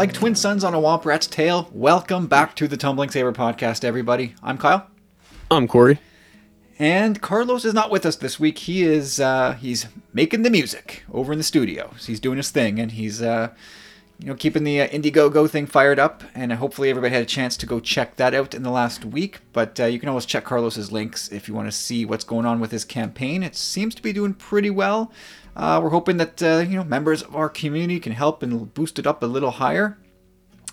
Like twin suns on a womp rat's tail, welcome back to the Tumbling Saber podcast, everybody. I'm Kyle. I'm Corey. And Carlos is not with us this week. He is uh, he's making the music over in the studio. So he's doing his thing, and he's uh, you know keeping the uh, Indiegogo thing fired up. And hopefully everybody had a chance to go check that out in the last week. But uh, you can always check Carlos's links if you want to see what's going on with his campaign. It seems to be doing pretty well. Uh, we're hoping that uh, you know members of our community can help and boost it up a little higher.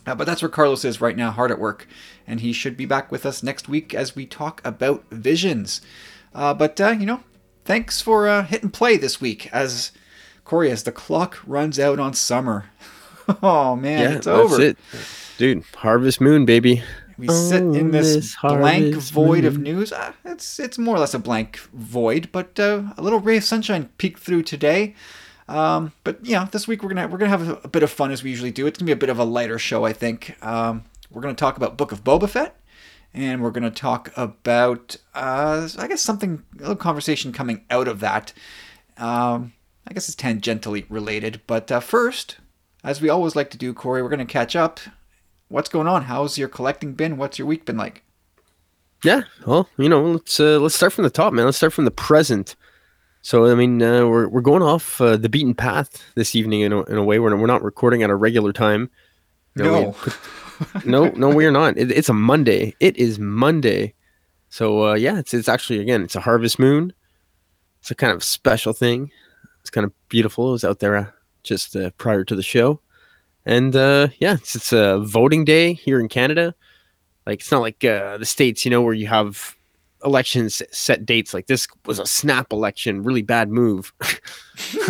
Uh, but that's where Carlos is right now, hard at work, and he should be back with us next week as we talk about visions. Uh, but uh, you know, thanks for uh, hitting play this week, as Corey, as the clock runs out on summer. oh man, yeah, it's that's over. it, dude. Harvest Moon, baby. We sit in this, blank void of news. Uh, it's it's more or less a blank void, but uh, a little ray of sunshine peeked through today. Um, but yeah, this week we're gonna we're gonna have a, a bit of fun as we usually do. It's gonna be a bit of a lighter show, I think. Um, we're gonna talk about Book of Boba Fett, and we're gonna talk about uh, I guess something a little conversation coming out of that. Um, I guess it's tangentially related, but uh, first, as we always like to do, Corey, we're gonna catch up. What's going on? How's your collecting been? What's your week been like? Yeah, well, you know, let's uh, let's start from the top, man. Let's start from the present. So, I mean, uh, we're we're going off uh, the beaten path this evening in a, in a way. We're we're not recording at a regular time. You know, No. put- no, no, we are not. It, it's a Monday. It is Monday. So, uh, yeah, it's it's actually again, it's a harvest moon. It's a kind of special thing. It's kind of beautiful. It was out there uh, just uh, prior to the show, and uh, yeah, it's it's a voting day here in Canada. Like it's not like uh, the states, you know, where you have elections set dates. Like this was a snap election, really bad move.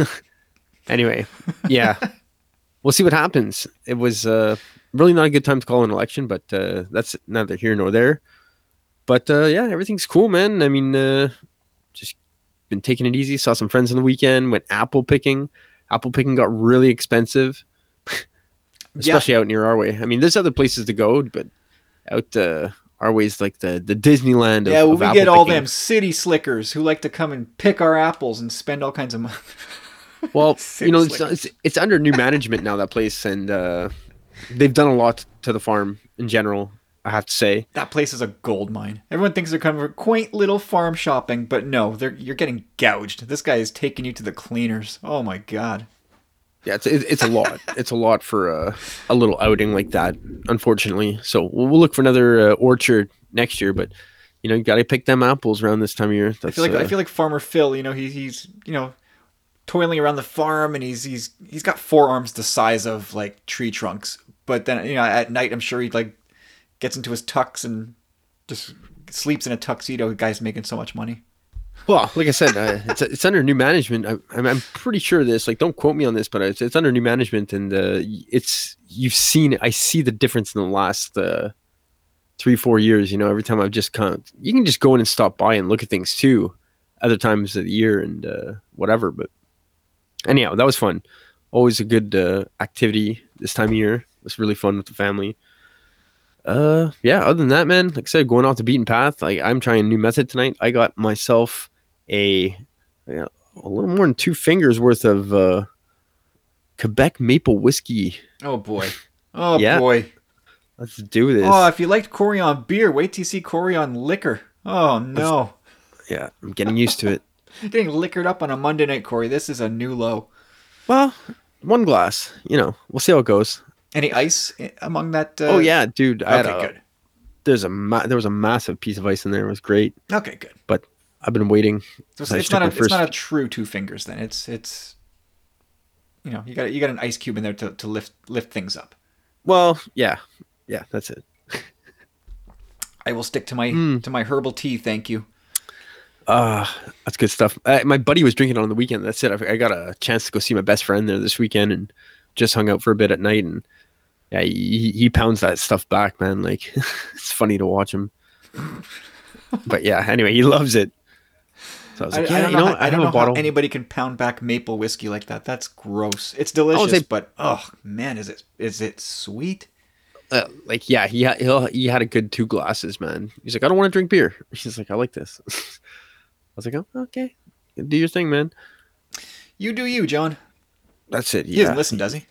anyway, yeah, we'll see what happens. It was uh, really not a good time to call an election, but uh, that's neither here nor there. But uh, yeah, everything's cool, man. I mean, uh, just been taking it easy. Saw some friends on the weekend. Went apple picking. Apple picking got really expensive, especially out near our way. I mean, there's other places to go, but out uh, our way's like the the Disneyland. Of, Yeah, well, we get all picking. them city slickers who like to come and pick our apples and spend all kinds of money. Well, you know, it's, it's it's under new management now. That place, and uh, they've done a lot to the farm in general. I have to say. that place is a gold mine. Everyone thinks they're kind of a quaint little farm shopping, but no, they're you're getting gouged. This guy is taking you to the cleaners. Oh my god. Yeah, it's it, it's a lot. it's a lot for a, a little outing like that. Unfortunately, so we'll, we'll look for another uh, orchard next year. But you know, you got to pick them apples around this time of year. I feel like I uh, feel like Farmer Phil. You know, he, he's you know toiling around the farm, and he's he's he's got forearms the size of like tree trunks. But then you know at night, I'm sure he like gets into his tux and just sleeps in a tuxedo. The guy's making so much money. Well, like I said, uh, it's it's under new management. I, I'm I'm pretty sure this. Like, don't quote me on this, but it's, it's under new management, and uh, it's you've seen. I see the difference in the last uh, three four years. You know, every time I've just come, you can just go in and stop by and look at things too. Other times of the year and uh, whatever. But anyhow, that was fun. Always a good uh, activity this time of year. It was really fun with the family. Uh, yeah. Other than that, man, like I said, going off the beaten path. Like I'm trying a new method tonight. I got myself a a little more than two fingers worth of uh, Quebec maple whiskey. Oh boy. Oh Yeah. boy. Let's do this. Oh, if you liked Corey on beer, wait till you see Corey on liquor. Oh no. yeah, I'm getting used to it. Getting liquored up on a Monday night, Corey. This is a new low. Well, one glass. You know, we'll see how it goes. Any ice among that? Uh, oh yeah, dude. I Okay, a, good. There's a ma- there was a massive piece of ice in there. It was great, Okay, good. but I've been waiting. So it's, it's not a, my it's not a true two fingers then. It's it's you know you got you got an ice cube in there to, to lift lift things up. Well, yeah, yeah, that's it. I will stick to my Hmm. to my herbal tea. Thank you. Uh, that's good stuff. Uh, my buddy was drinking on the weekend. That's it. I, I got a chance to go see my best friend there this weekend and just hung out for a bit at night. And yeah, he, he pounds that stuff back, man. Like it's funny to watch him. But yeah, anyway, he loves it. So I was like, I yeah, don't you know, know, how? I I don't know bottle. how anybody can pound back maple whiskey like that. That's gross. It's delicious, they- but oh man, is it is it sweet? uh, like, yeah, he had he'll, he had a good two glasses, man. He's like, I don't want to drink beer. He's like, I like this. I was like, oh, okay, do your thing, man. You do you, John. That's it. He Yeah. doesn't listen, does he?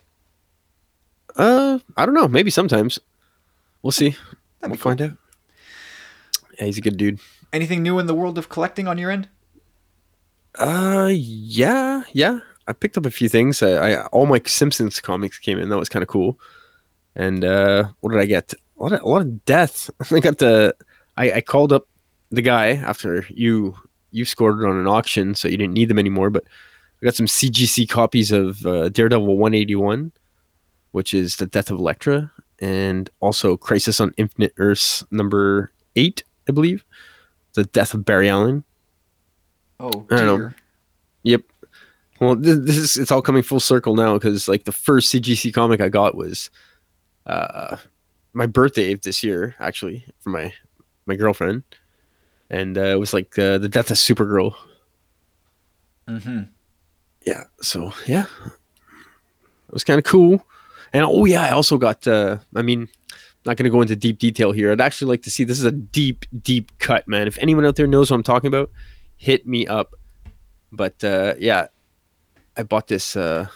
Uh, I don't know. Maybe sometimes. We'll see. That'd we'll cool. find out. Yeah, he's a good dude. Anything new in the world of collecting on your end? Uh, yeah, yeah. I picked up a few things. I, I all my Simpsons comics came in. That was kind of cool. And uh, what did I get? A lot of, a lot of death. I got the. I, I called up the guy after you you scored it on an auction, so you didn't need them anymore. But I got some CGC copies of uh, Daredevil 181, which is the Death of Elektra, and also Crisis on Infinite Earths number eight, I believe, the Death of Barry Allen. Oh I don't know. Yep. Well, this, this is it's all coming full circle now because like the first CGC comic I got was uh my birthday this year actually for my my girlfriend, and uh, it was like uh, the death of Supergirl. Mm-hmm. Yeah. So yeah, it was kind of cool. And oh yeah, I also got. uh I mean, not going to go into deep detail here. I'd actually like to see. This is a deep, deep cut, man. If anyone out there knows what I'm talking about, hit me up. But uh yeah, I bought this uh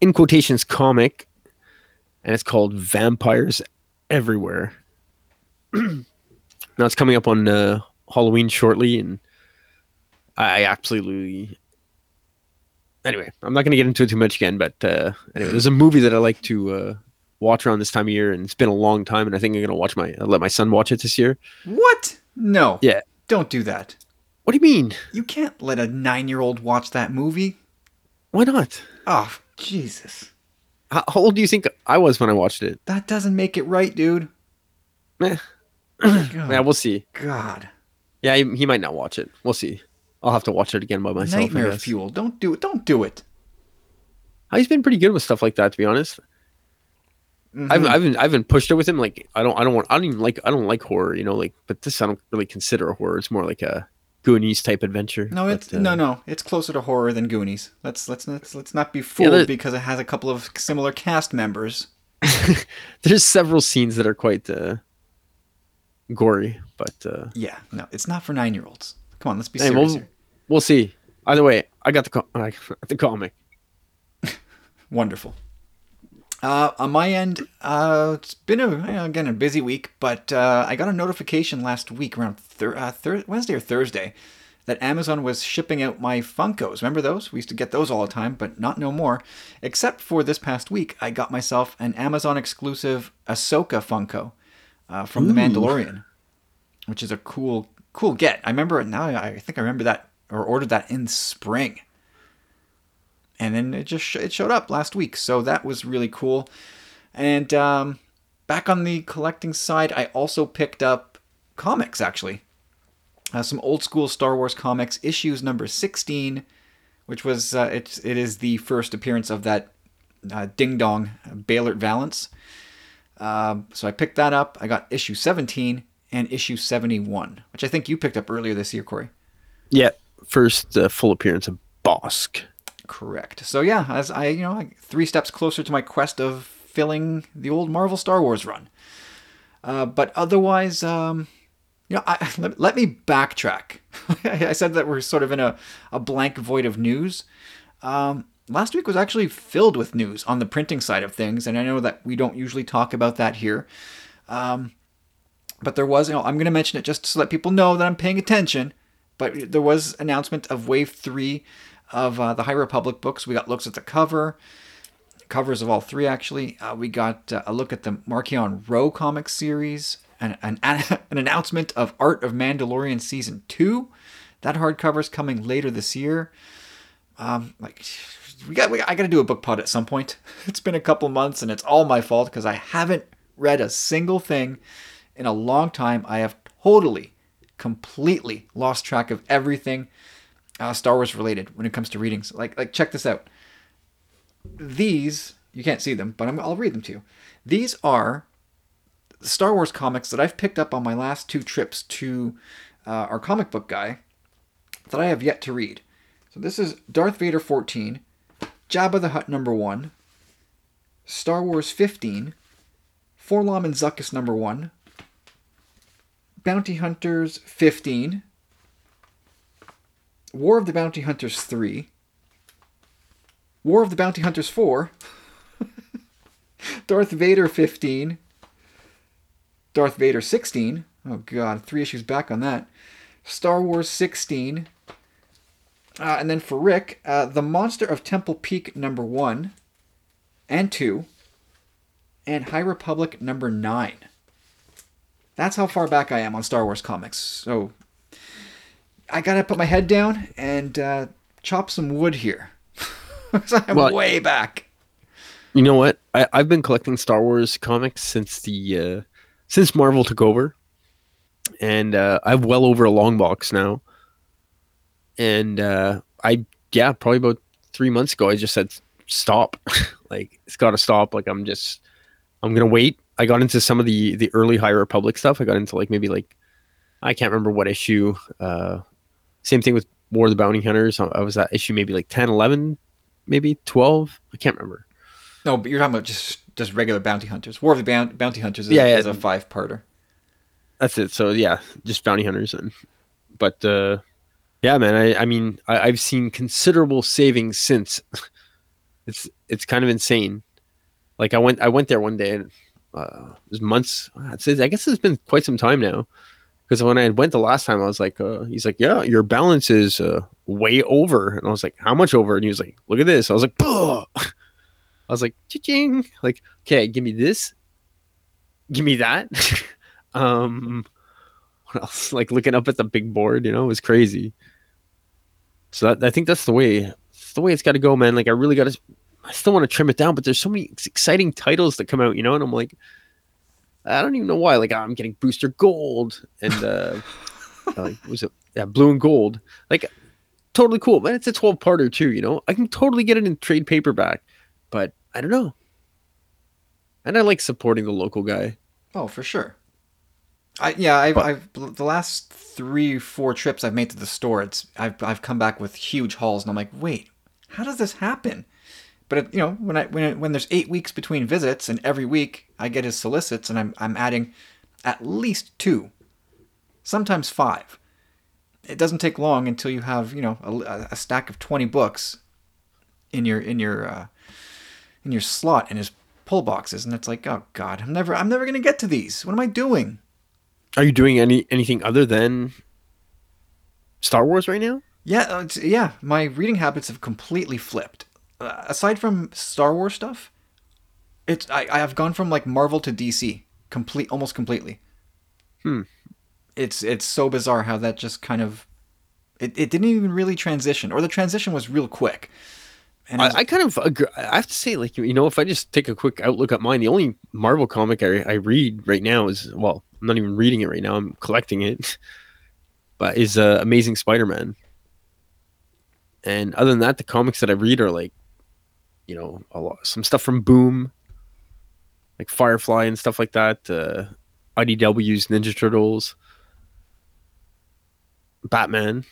in quotations comic, and it's called Vampires Everywhere. now it's coming up on uh, Halloween shortly, and I I absolutely anyway, I'm not going to get into it too much again, but uh, anyway, there's a movie that I like to uh, watch around this time of year, and it's been a long time, and I think I'm going to watch my uh, let my son watch it this year. What? No. Yeah. Don't do that. What do you mean? You can't let a nine-year-old watch that movie. Why not? Oh, Jesus. How, how old do you think I was when I watched it? That doesn't make it right, dude. Eh. Yeah, we'll see. God. Yeah, he, he might not watch it. We'll see. I'll have to watch it again by myself. Nightmare fuel. Don't do it. Don't do it. He's been pretty good with stuff like that, to be honest. Mhm. I've I've been I've been pushed it with him. Like I don't I don't want I don't even like I don't like horror, you know. Like but this I don't really consider a horror. It's more like a Goonies type adventure. no, But, it's uh, no, no. It's closer to horror than Goonies. Let's let's let's, let's not be fooled there- because it has a couple of similar cast members. There's several scenes that are quite uh, gory, but uh, Yeah, no, it's not for nine-year-olds. Come on, let's be Hey, serious well- here. We'll see. Either way, I got the co- I got the comic. Wonderful. Uh, on my end, uh, it's been a, again a busy week, but uh, I got a notification last week around thir- uh, thir- Wednesday or Thursday that Amazon was shipping out my Funkos. Remember those? We used to get those all the time, but not no more. Except for this past week, I got myself an Amazon exclusive Ahsoka Funko uh, from The Mandalorian, which is a cool cool get. I remember now. I think I remember that or ordered that in spring and then it just sh- it showed up last week so that was really cool and um, back on the collecting side i also picked up comics actually uh, some old school star wars comics issues number 16 which was uh, it's, it is the first appearance of that uh, ding dong Beilert Valance. Um, so I picked that up. I got issue 17 and issue 71, which I think you picked up earlier this year, Corey. Yeah, first uh, full appearance of Bossk. Correct. So yeah, as I you know, like three steps closer to my quest of filling the old Marvel Star Wars run. Uh, but otherwise, um, you know, I, let, let me backtrack. I said that we're sort of in a, a blank void of news. Um, last week was actually filled with news on the printing side of things, and I know that we don't usually talk about that here. Um, but there was, you know, I'm going to mention it just to let people know that I'm paying attention. But there was announcement of Wave Three of uh, the High Republic books. We got looks at the cover, covers of all three actually. Uh, we got uh, a look at the Marquion Row comic series, and an, an announcement of Art of Mandalorian season two. That hardcover is coming later this year. Um, like we got, we got I got to do a book pod at some point. It's been a couple months, and it's all my fault because I haven't read a single thing in a long time. I have totally, completely lost track of everything uh, Star Wars related when it comes to readings. Like, like check this out. These you can't see them, but I'm, I'll read them to you. These are Star Wars comics that I've picked up on my last two trips to uh, our comic book guy that I have yet to read. So this is Darth Vader 14, Jabba the Hutt number 1, Star Wars 15, 4-LOM and Zuckuss number 1, Bounty Hunters 15, War of the Bounty Hunters 3, War of the Bounty Hunters 4, Darth Vader 15. Darth Vader 16. Oh god, three issues back on that. Star Wars 16. Uh, and then for Rick, uh, The Monster of Temple Peak number 1 and 2. And High Republic number 9. That's how far back I am on Star Wars comics. So I gotta put my head down and uh, chop some wood here. I'm Well- way back. You know what? I, I've been collecting Star Wars comics since the uh, since Marvel took over, and uh, I have well over a long box now. And uh, I yeah, probably about three months ago, I just said stop. like it's got to stop. Like I'm just I'm gonna wait. I got into some of the the early High Republic stuff. I got into like maybe like I can't remember what issue. Uh, same thing with War of the Bounty Hunters. I was at issue maybe like 10, 11, maybe 12. I can't remember. No, but you're talking about just just regular bounty hunters. War of the Boun- Bounty Hunters is, Yeah, yeah. is a five parter. That's it. So yeah, just bounty hunters and but uh yeah, man, I I mean I, I've seen considerable savings since. it's it's kind of insane. Like I went I went there one day and uh it was months I'd say- I guess it's been quite some time now. Because when I went the last time I was like uh he's like, Yeah, your balance is uh way over. And I was like, How much over? And he was like, Look at this. I was like. I was like, ching like, okay, give me this, give me that. um what else? Like looking up at the big board, you know, it was crazy. So that, I think that's the way. It's the way it's got to go, man. Like I really got to. I still want to trim it down, but there's so many exciting titles that come out, you know, and I'm like, I don't even know why. Like I'm getting Booster Gold and uh, uh was it? Yeah, Blue and Gold. Like totally cool, man. It's a 12 parter too, you know. I can totally get it in trade paperback, but I don't know. And I like supporting the local guy. Oh, for sure. I yeah, I've, But- I've the last three four trips I've made to the store. It's I've I've come back with huge hauls, and I'm like, wait, how does this happen? But it, you know, when I when when there's eight weeks between visits, and every week I get his solicits, and I'm I'm adding at least two, sometimes five. It doesn't take long until you have you know a, a stack of twenty books in your in your uh, in your slot in his pull boxes, and it's like, oh god, I'm never I'm never gonna get to these. What am I doing? Are you doing any anything other than Star Wars right now? Yeah, uh, it's, yeah. My reading habits have completely flipped. Uh, aside from Star Wars stuff, it's I I have gone from like Marvel to DC, complete almost completely. Hmm. It's it's so bizarre how that just kind of it, it didn't even really transition, or the transition was real quick. And I, I kind of agree. I have to say, like you know, if I just take a quick outlook at mine, the only Marvel comic I, I read right now is well, I'm not even reading it right now. I'm collecting it, but is uh, Amazing Spider-Man. And other than that, the comics that I read are like, you know, a lot some stuff from Boom, like Firefly and stuff like that. Uh, IDW's Ninja Turtles, Batman,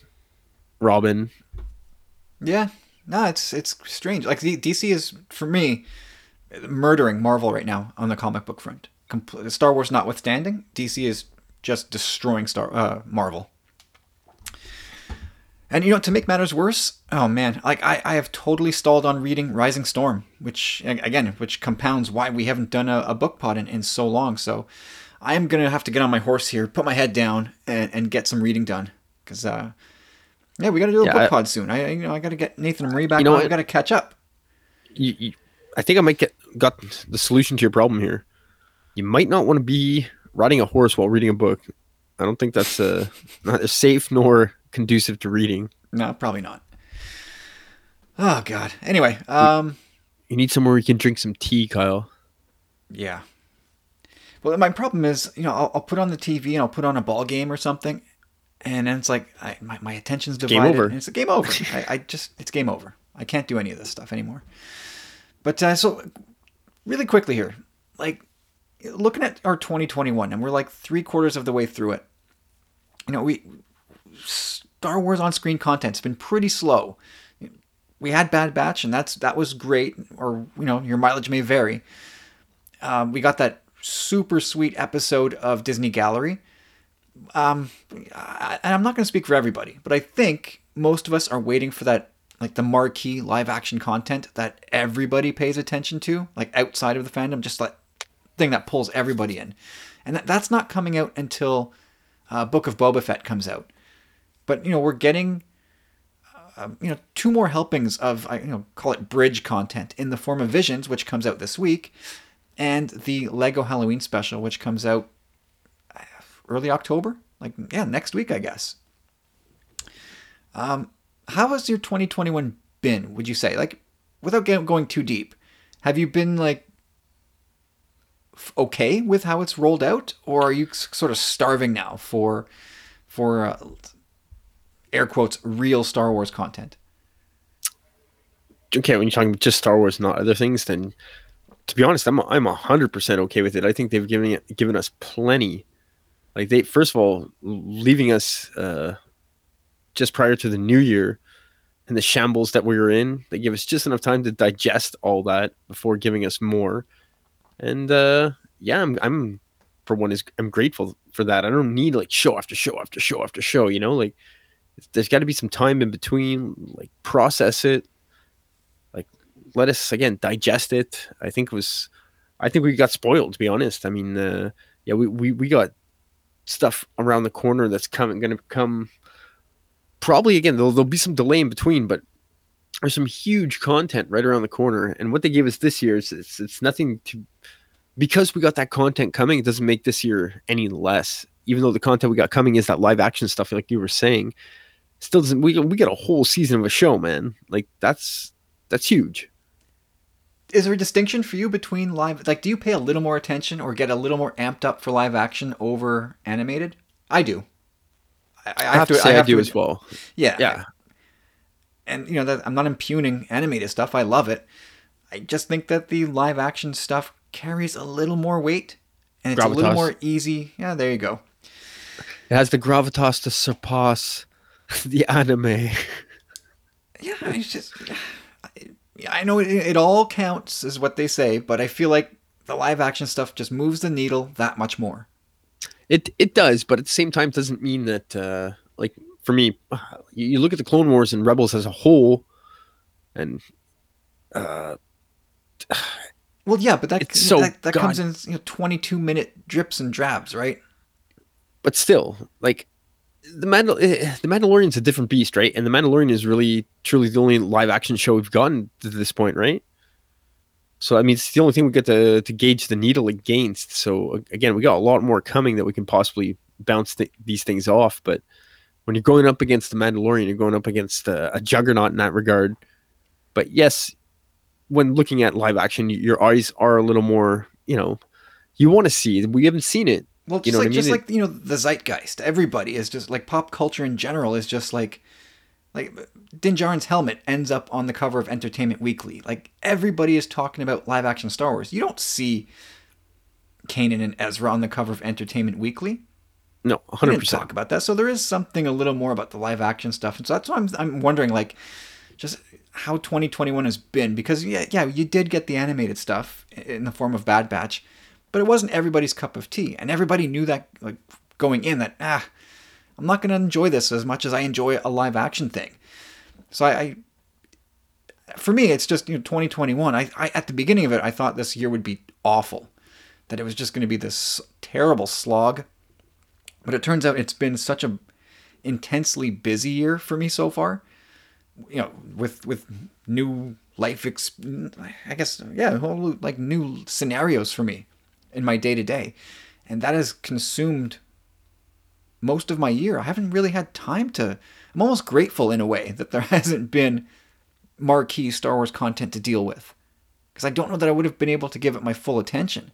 Robin. Yeah, no, it's it's strange. Like DC is for me murdering Marvel right now on the comic book front. Compl- Star Wars notwithstanding, DC is just destroying Star uh, Marvel. And you know, to make matters worse, oh man, like I, I have totally stalled on reading Rising Storm, which again, which compounds why we haven't done a, a book pod in, in so long. So I am gonna have to get on my horse here, put my head down, and, and get some reading done. Cause uh, yeah, we got to do a Yeah, book I- pod soon. I you know I got to get Nathan and Marie back You know on. We what? got to catch up. you, you, I think I might get got the solution to your problem here. You might not want to be riding a horse while reading a book. I don't think that's uh, not safe nor conducive to reading. No, probably not. Oh God. Anyway, um, You need somewhere you can drink some tea, Kyle. yeah. Well, my problem is, you know, I'll, I'll put on the TV and I'll put on a ball game or something, and then it's like I, my my attention's divided. Game over. It's a game over. I, I just it's game over. I can't do any of this stuff anymore. But uh, so, really quickly here, like looking at our 2021, and we're like three quarters of the way through it. You know, we Star Wars on screen content's been pretty slow. We had Bad Batch, and that's that was great. Or you know, your mileage may vary. Um, we got that super sweet episode of Disney Gallery. Um, I, and I'm not going to speak for everybody, but I think most of us are waiting for that like the marquee live action content that everybody pays attention to, like outside of the fandom, just like thing that pulls everybody in. And that, that's not coming out until uh, Book of Boba Fett comes out. But you know, we're getting uh, you know two more helpings of I you know call it bridge content in the form of Visions, which comes out this week, and the Lego Halloween special, which comes out uh, early October, like yeah, next week, I guess. Um, how has your 2021 been? Would you say, like, without going too deep, have you been like okay with how it's rolled out, or are you sort of starving now for for uh, air quotes real Star Wars content? Okay, when you're talking just Star Wars, not other things, then to be honest, I'm I'm hundred percent okay with it. I think they've given it, given us plenty. Like they first of all leaving us uh, just prior to the new year and the shambles that we were in. They give us just enough time to digest all that before giving us more. And uh, yeah, I'm, I'm for one is I'm grateful for that. I don't need like show after show after show after show. You know, like there's got to be some time in between. Like process it. Like let us again digest it. I think it was. I think we got spoiled. To be honest, I mean, uh, yeah, we, we we got stuff around the corner that's coming going to come. Probably again, there'll, there'll be some delay in between, but there's some huge content right around the corner. And what they gave us this year is it's, it's nothing to because we got that content coming, it doesn't make this year any less. Even though the content we got coming is that live action stuff, like you were saying, still doesn't. We we get a whole season of a show, man. Like that's that's huge. Is there a distinction for you between live? Like, do you pay a little more attention or get a little more amped up for live action over animated? I do. I, I, I have, to say I, I do as well. Yeah, yeah. And you know that I'm not impugning animated stuff. I love it. I just think that the live action stuff carries a little more weight and it's gravitas. a little more easy. Yeah, there you go. It has the gravitas to surpass the anime. yeah, it's just. I know it, it all counts, is what they say, but I feel like the live action stuff just moves the needle that much more. It it does, but at the same time, doesn't mean that uh, like for me, you look at the Clone Wars and Rebels as a whole, and uh, well, yeah, but that so that, that comes in you know, 22 minute drips and drabs, right? But still, like the Mandal- eh, the Mandalorian's a different beast, right? And the Mandalorian is really truly the only live action show we've gotten to this point, right? So I mean, it's the only thing we get to to gauge the needle against. So again, we got a lot more coming that we can possibly bounce th- these things off. But when you're going up against the Mandalorian, you're going up against a, a juggernaut in that regard. But yes, when looking at live action, your eyes are a little more, you know, you want to see. We haven't seen it. Well, just you know like I mean? just like you know the zeitgeist. Everybody is just like pop culture in general is just like like Din Djarin's helmet ends up on the cover of Entertainment Weekly. Like everybody is talking about live action Star Wars. You don't see Kanan and Ezra on the cover of Entertainment Weekly. No, hundred percent. Talk about that. So there is something a little more about the live action stuff, and so that's why I'm I'm wondering like, just how 2021 has been because yeah, yeah, you did get the animated stuff in the form of Bad Batch, but it wasn't everybody's cup of tea, and everybody knew that like going in that ah, I'm not going to enjoy this as much as I enjoy a live action thing. So I, I for me, it's just you know 2021. I, I at the beginning of it, I thought this year would be awful, that it was just going to be this terrible slog, but it turns out it's been such a intensely busy year for me so far. You know, with with new life, ex- I guess, yeah, whole like new scenarios for me in my day to day, and that has consumed most of my year. I haven't really had time to. I'm almost grateful in a way that there hasn't been marquee Star Wars content to deal with, because I don't know that I would have been able to give it my full attention.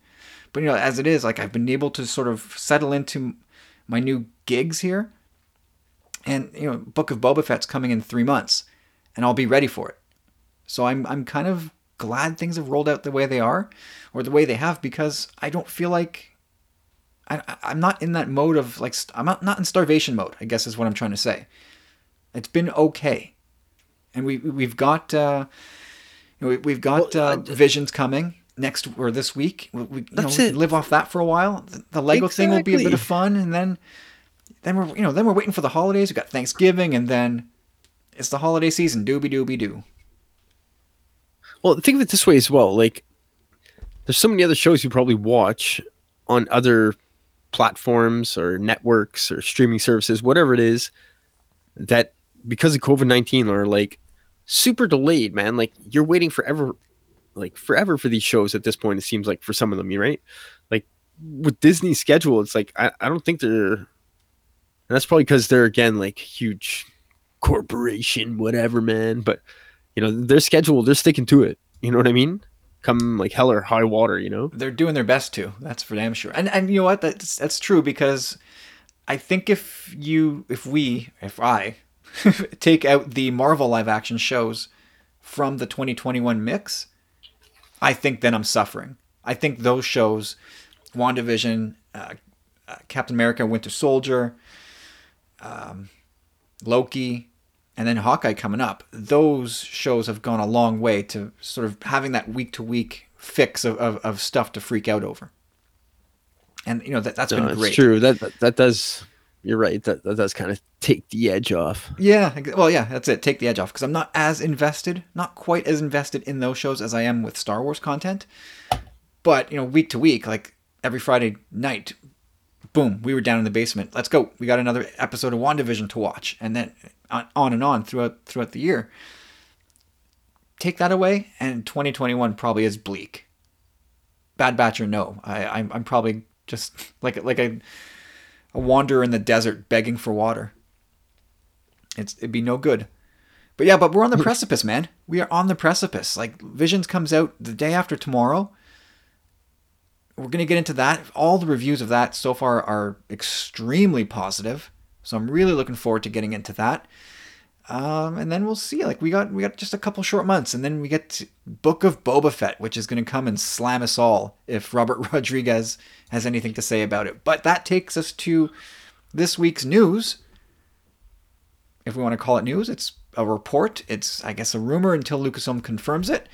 But you know, as it is, like I've been able to sort of settle into my new gigs here and you know, Book of Boba Fett's coming in three months, and I'll be ready for it. So I'm I'm kind of glad things have rolled out the way they are, or the way they have, because I don't feel like I, I'm not in that mode of like I'm not, not in starvation mode. I guess is what I'm trying to say. It's been okay, and we we've got uh, you know, we, have got well, uh, visions coming next or this week. We, we That's know, it. live off that for a while. The, the Lego exactly. thing will be a bit of fun, and then then we're you know then we're waiting for the holidays. We got Thanksgiving, and then it's the holiday season. Dooby dooby doo. Well, think of it this way as well. Like, there's so many other shows you probably watch on other platforms or networks or streaming services, whatever it is, that because of COVID 19 are like super delayed, man. Like, you're waiting forever, like, forever for these shows at this point, it seems like for some of them, you right? Like, with Disney's schedule, it's like, I, I don't think they're, and that's probably because they're, again, like, huge corporation, whatever, man. But, you know, their schedule, they're sticking to it. You know what I mean? Come like hell or high water, you know? They're doing their best to. That's for damn sure. And and you know what? That's that's true because I think if you if we if I take out the Marvel live action shows from the 2021 mix, I think then I'm suffering. I think those shows, WandaVision, uh, uh, Captain America, Winter Soldier, um, Loki, and then Hawkeye coming up, those shows have gone a long way to sort of having that week to week fix of, of, of, stuff to freak out over. And you know that that's no, been great. That's true. That, that that does. You're right. That that does kind of take the edge off. Yeah. Well, yeah. That's it. Take the edge off because I'm not as invested, not quite as invested in those shows as I am with Star Wars content. But you know, week to week, like every Friday night, boom, we were down in the basement. Let's go. We got another episode of WandaVision to watch. And then on and on throughout throughout the year. Take that away, and 2021 probably is bleak. Bad Batch or no, I, I'm, I'm probably just like like a a wanderer in the desert begging for water. It's it'd be no good. But yeah, but we're on the hmm. precipice, man. We are on the precipice. Like Visions comes out the day after tomorrow. We're gonna get into that. All the reviews of that so far are extremely positive. So I'm really looking forward to getting into that. Um, and then we'll see. Like we got we got just a couple short months, and then we get Book of Boba Fett, which is going to come and slam us all if Robert Rodriguez has anything to say about it. But that takes us to this week's news. If we want to call it news, it's a report. It's I guess a rumor until Lucasfilm confirms it.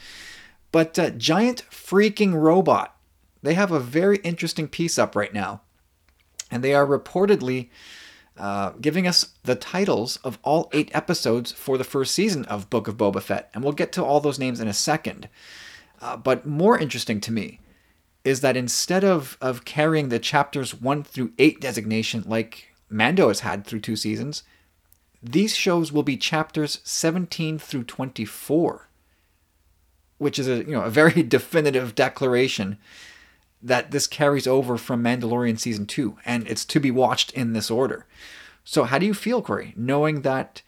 But uh, Giant Freaking Robot, they have a very interesting piece up right now, and they are reportedly uh, giving us the titles of all eight episodes for the first season of Book of Boba Fett. And we'll get to all those names in a second. Uh, but more interesting to me is that instead of, of carrying the chapters 1 through 8 designation like Mando has had through two seasons, these shows will be chapters 17 through 24, which is a you know a very definitive declaration that this carries over from Mandalorian season two, and it's to be watched in this order. So, how do you feel, Corey, knowing that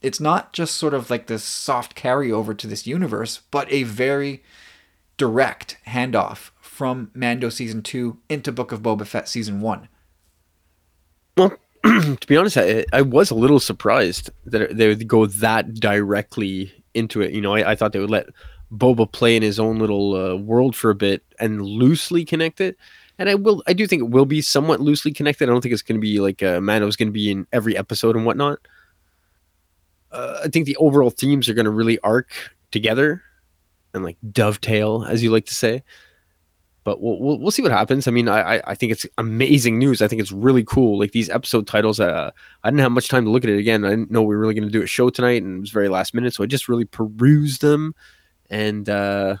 it's not just sort of like this soft carryover to this universe, but a very direct handoff from Mando season two into Book of Boba Fett season one? Well, to be honest, I, I, was a little surprised that they would go that directly into it. You know, I, I thought they would let Boba play in his own little uh, world for a bit and loosely connect it. And I will, I do think it will be somewhat loosely connected. I don't think it's going to be like uh, Mando's going to be in every episode and whatnot. Uh, I think the overall themes are going to really arc together and like dovetail, as you like to say. But we'll we'll, we'll see what happens. I mean, I I think it's amazing news. I think it's really cool. Like these episode titles. Uh, I didn't have much time to look at it again. I didn't know we were really going to do a show tonight, and it was very last minute. So I just really perused them and uh,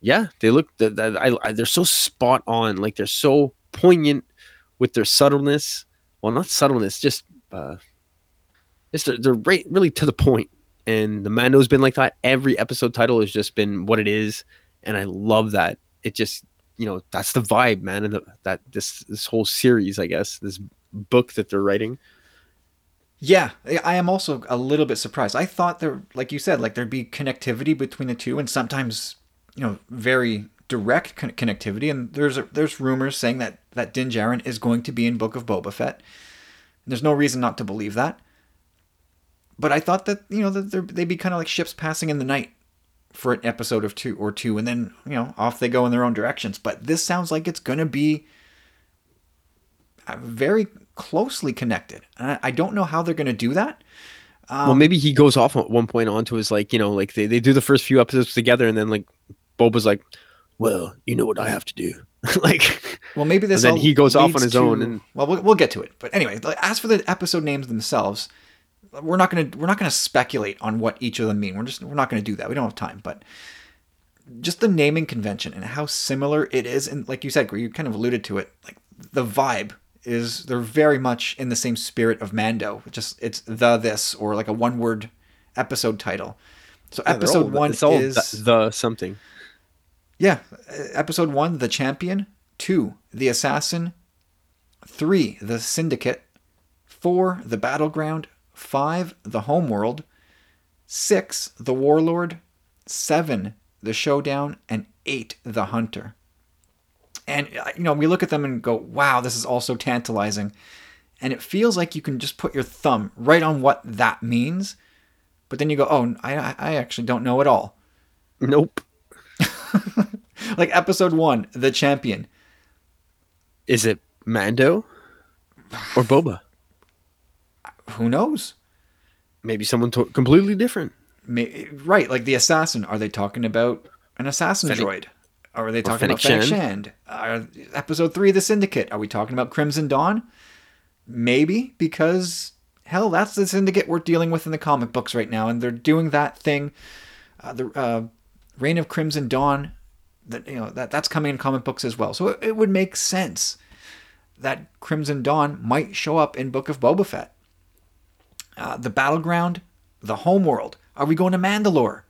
yeah, they look. I, I, they're so spot on. Like they're so poignant with their subtleness. Well, not subtleness, just uh, just they're, they're right, really to the point. And the Mando's been like that. Every episode title has just been what it is, and I love that. It just you know that's the vibe, man, and the, that this this whole series, I guess, this book that they're writing. Yeah, I am also a little bit surprised. I thought there, like you said, like there'd be connectivity between the two, and sometimes, you know, very direct con- connectivity. And there's a, there's rumors saying that that Din Djarin is going to be in Book of Boba Fett. There's no reason not to believe that. But I thought that you know that they'd be kind of like ships passing in the night for an episode of two or two, and then you know off they go in their own directions. But this sounds like it's going to be very closely connected. And I don't know how they're going to do that. Um, well, maybe he goes off at one point onto his like, you know, like they, they do the first few episodes together and then like Boba's like, well, you know what I have to do. like, well, maybe this. And then he goes off on his to, own, and well, well, we'll get to it. But anyway, as for the episode names themselves, we're not gonna we're not gonna speculate on what each of them mean. We're just we're not gonna do that. We don't have time. But just the naming convention and how similar it is, and like you said, you kind of alluded to it. Like the vibe is they're very much in the same spirit of Mando. Just it's the this or like a one word episode title. So Yeah, episode all- one is the, the something. yeah, uh, episode one, the champion. Two, the assassin. Three, the syndicate. Four, the battleground. Five, the homeworld. Six, the warlord. Seven, the showdown. And eight, the hunter. And, uh, you know, we look at them and go, wow, this is also tantalizing. And it feels like you can just put your thumb right on what that means. But then you go, oh, I, I actually don't know at all Nope. like episode one, the champion. Is it Mando or Boba? Who knows? Maybe someone to- completely different. May- right, like the assassin. Are they talking about an assassin Fennec- droid? Are they talking about Fennec Shand. Shand? Are, episode three, of the Syndicate. Are we talking about Crimson Dawn? Maybe because hell, that's the Syndicate we're dealing with in the comic books right now, and they're doing that thing, uh, the uh, Reign of Crimson Dawn. That you know that that's coming in comic books as well. So it, it would make sense that Crimson Dawn might show up in Book of Boba Fett. Uh, the battleground, the homeworld. Are we going to Mandalore?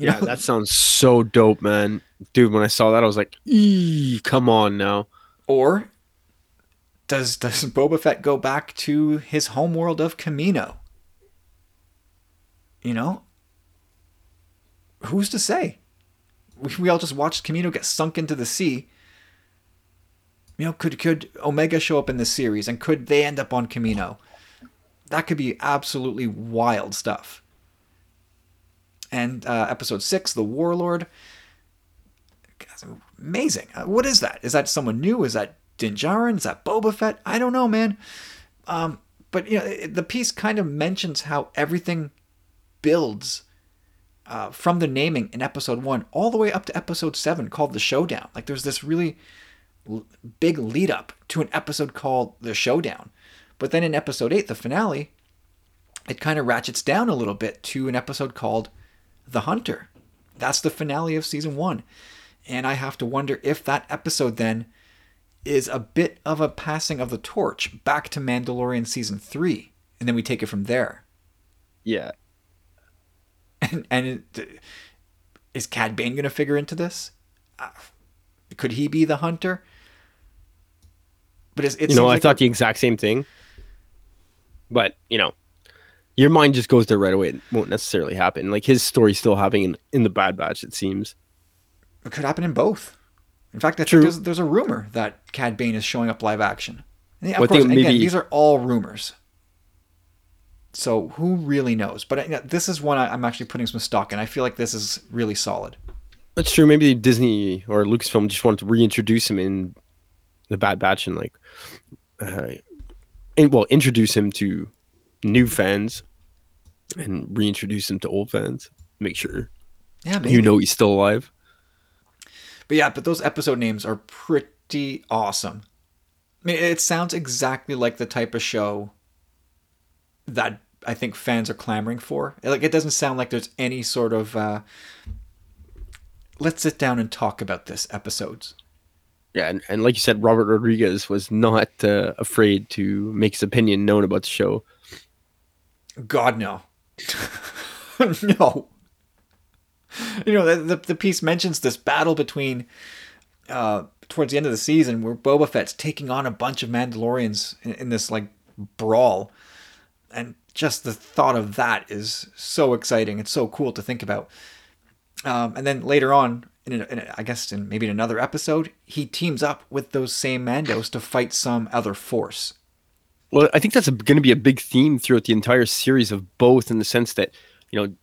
Yeah, know, that sounds so dope, man. Dude, when I saw that, I was like, "Eee, come on now." Or does does Boba Fett go back to his homeworld of Kamino? You know, who's to say? We, we all just watched Kamino get sunk into the sea. You know, could could Omega show up in this series, and could they end up on Kamino? That could be absolutely wild stuff. And uh, episode six, the Warlord. Amazing. Uh, what is that? Is that someone new? Is that Din Djarin? Is that Boba Fett? I don't know, man. Um, but you know, it, the piece kind of mentions how everything builds uh, from the naming in episode one all the way up to episode seven, called the Showdown. Like there's this really l- big lead up to an episode called the Showdown, but then in episode eight, the finale, it kind of ratchets down a little bit to an episode called the Hunter. That's the finale of season one. And I have to wonder if that episode then is a bit of a passing of the torch back to Mandalorian season three. And then we take it from there. Yeah. And, and it, is Cad Bane going to figure into this? Uh, could he be the hunter? But it's, it you know, I like thought the exact same thing. But, you know, your mind just goes there right away. It won't necessarily happen. Like his story's still happening in, in the Bad Batch, it seems. it could happen in both. In fact, I True. think there's, there's a rumor that Cad Bane is showing up live action. And yeah, of Well, course, think again, these are all rumors. So who really knows? But uh, this is one I, I'm actually putting some stock in. I feel like this is really solid. That's true. Maybe Disney or Lucasfilm just wanted to reintroduce him in the Bad Batch and like, uh, and, well, introduce him to new fans and reintroduce him to old fans. Make sure Yeah, maybe. you know he's still alive. But yeah, but those episode names are pretty awesome. I mean, it sounds exactly like the type of show that I think fans are clamoring for. Like, it doesn't sound like there's any sort of uh, let's sit down and talk about this episodes. Yeah, and, and like you said, Robert Rodriguez was not uh, afraid to make his opinion known about the show. God no, no. You know, the, the the piece mentions this battle between uh, towards the end of the season where Boba Fett's taking on a bunch of Mandalorians in, in this like brawl, and just the thought of that is so exciting. It's so cool to think about. Um, and then later on, in, in guess in maybe in another episode, he teams up with those same Mandos to fight some other force. Well, I think that's going to be a big theme throughout the entire series of both, in the sense that you know,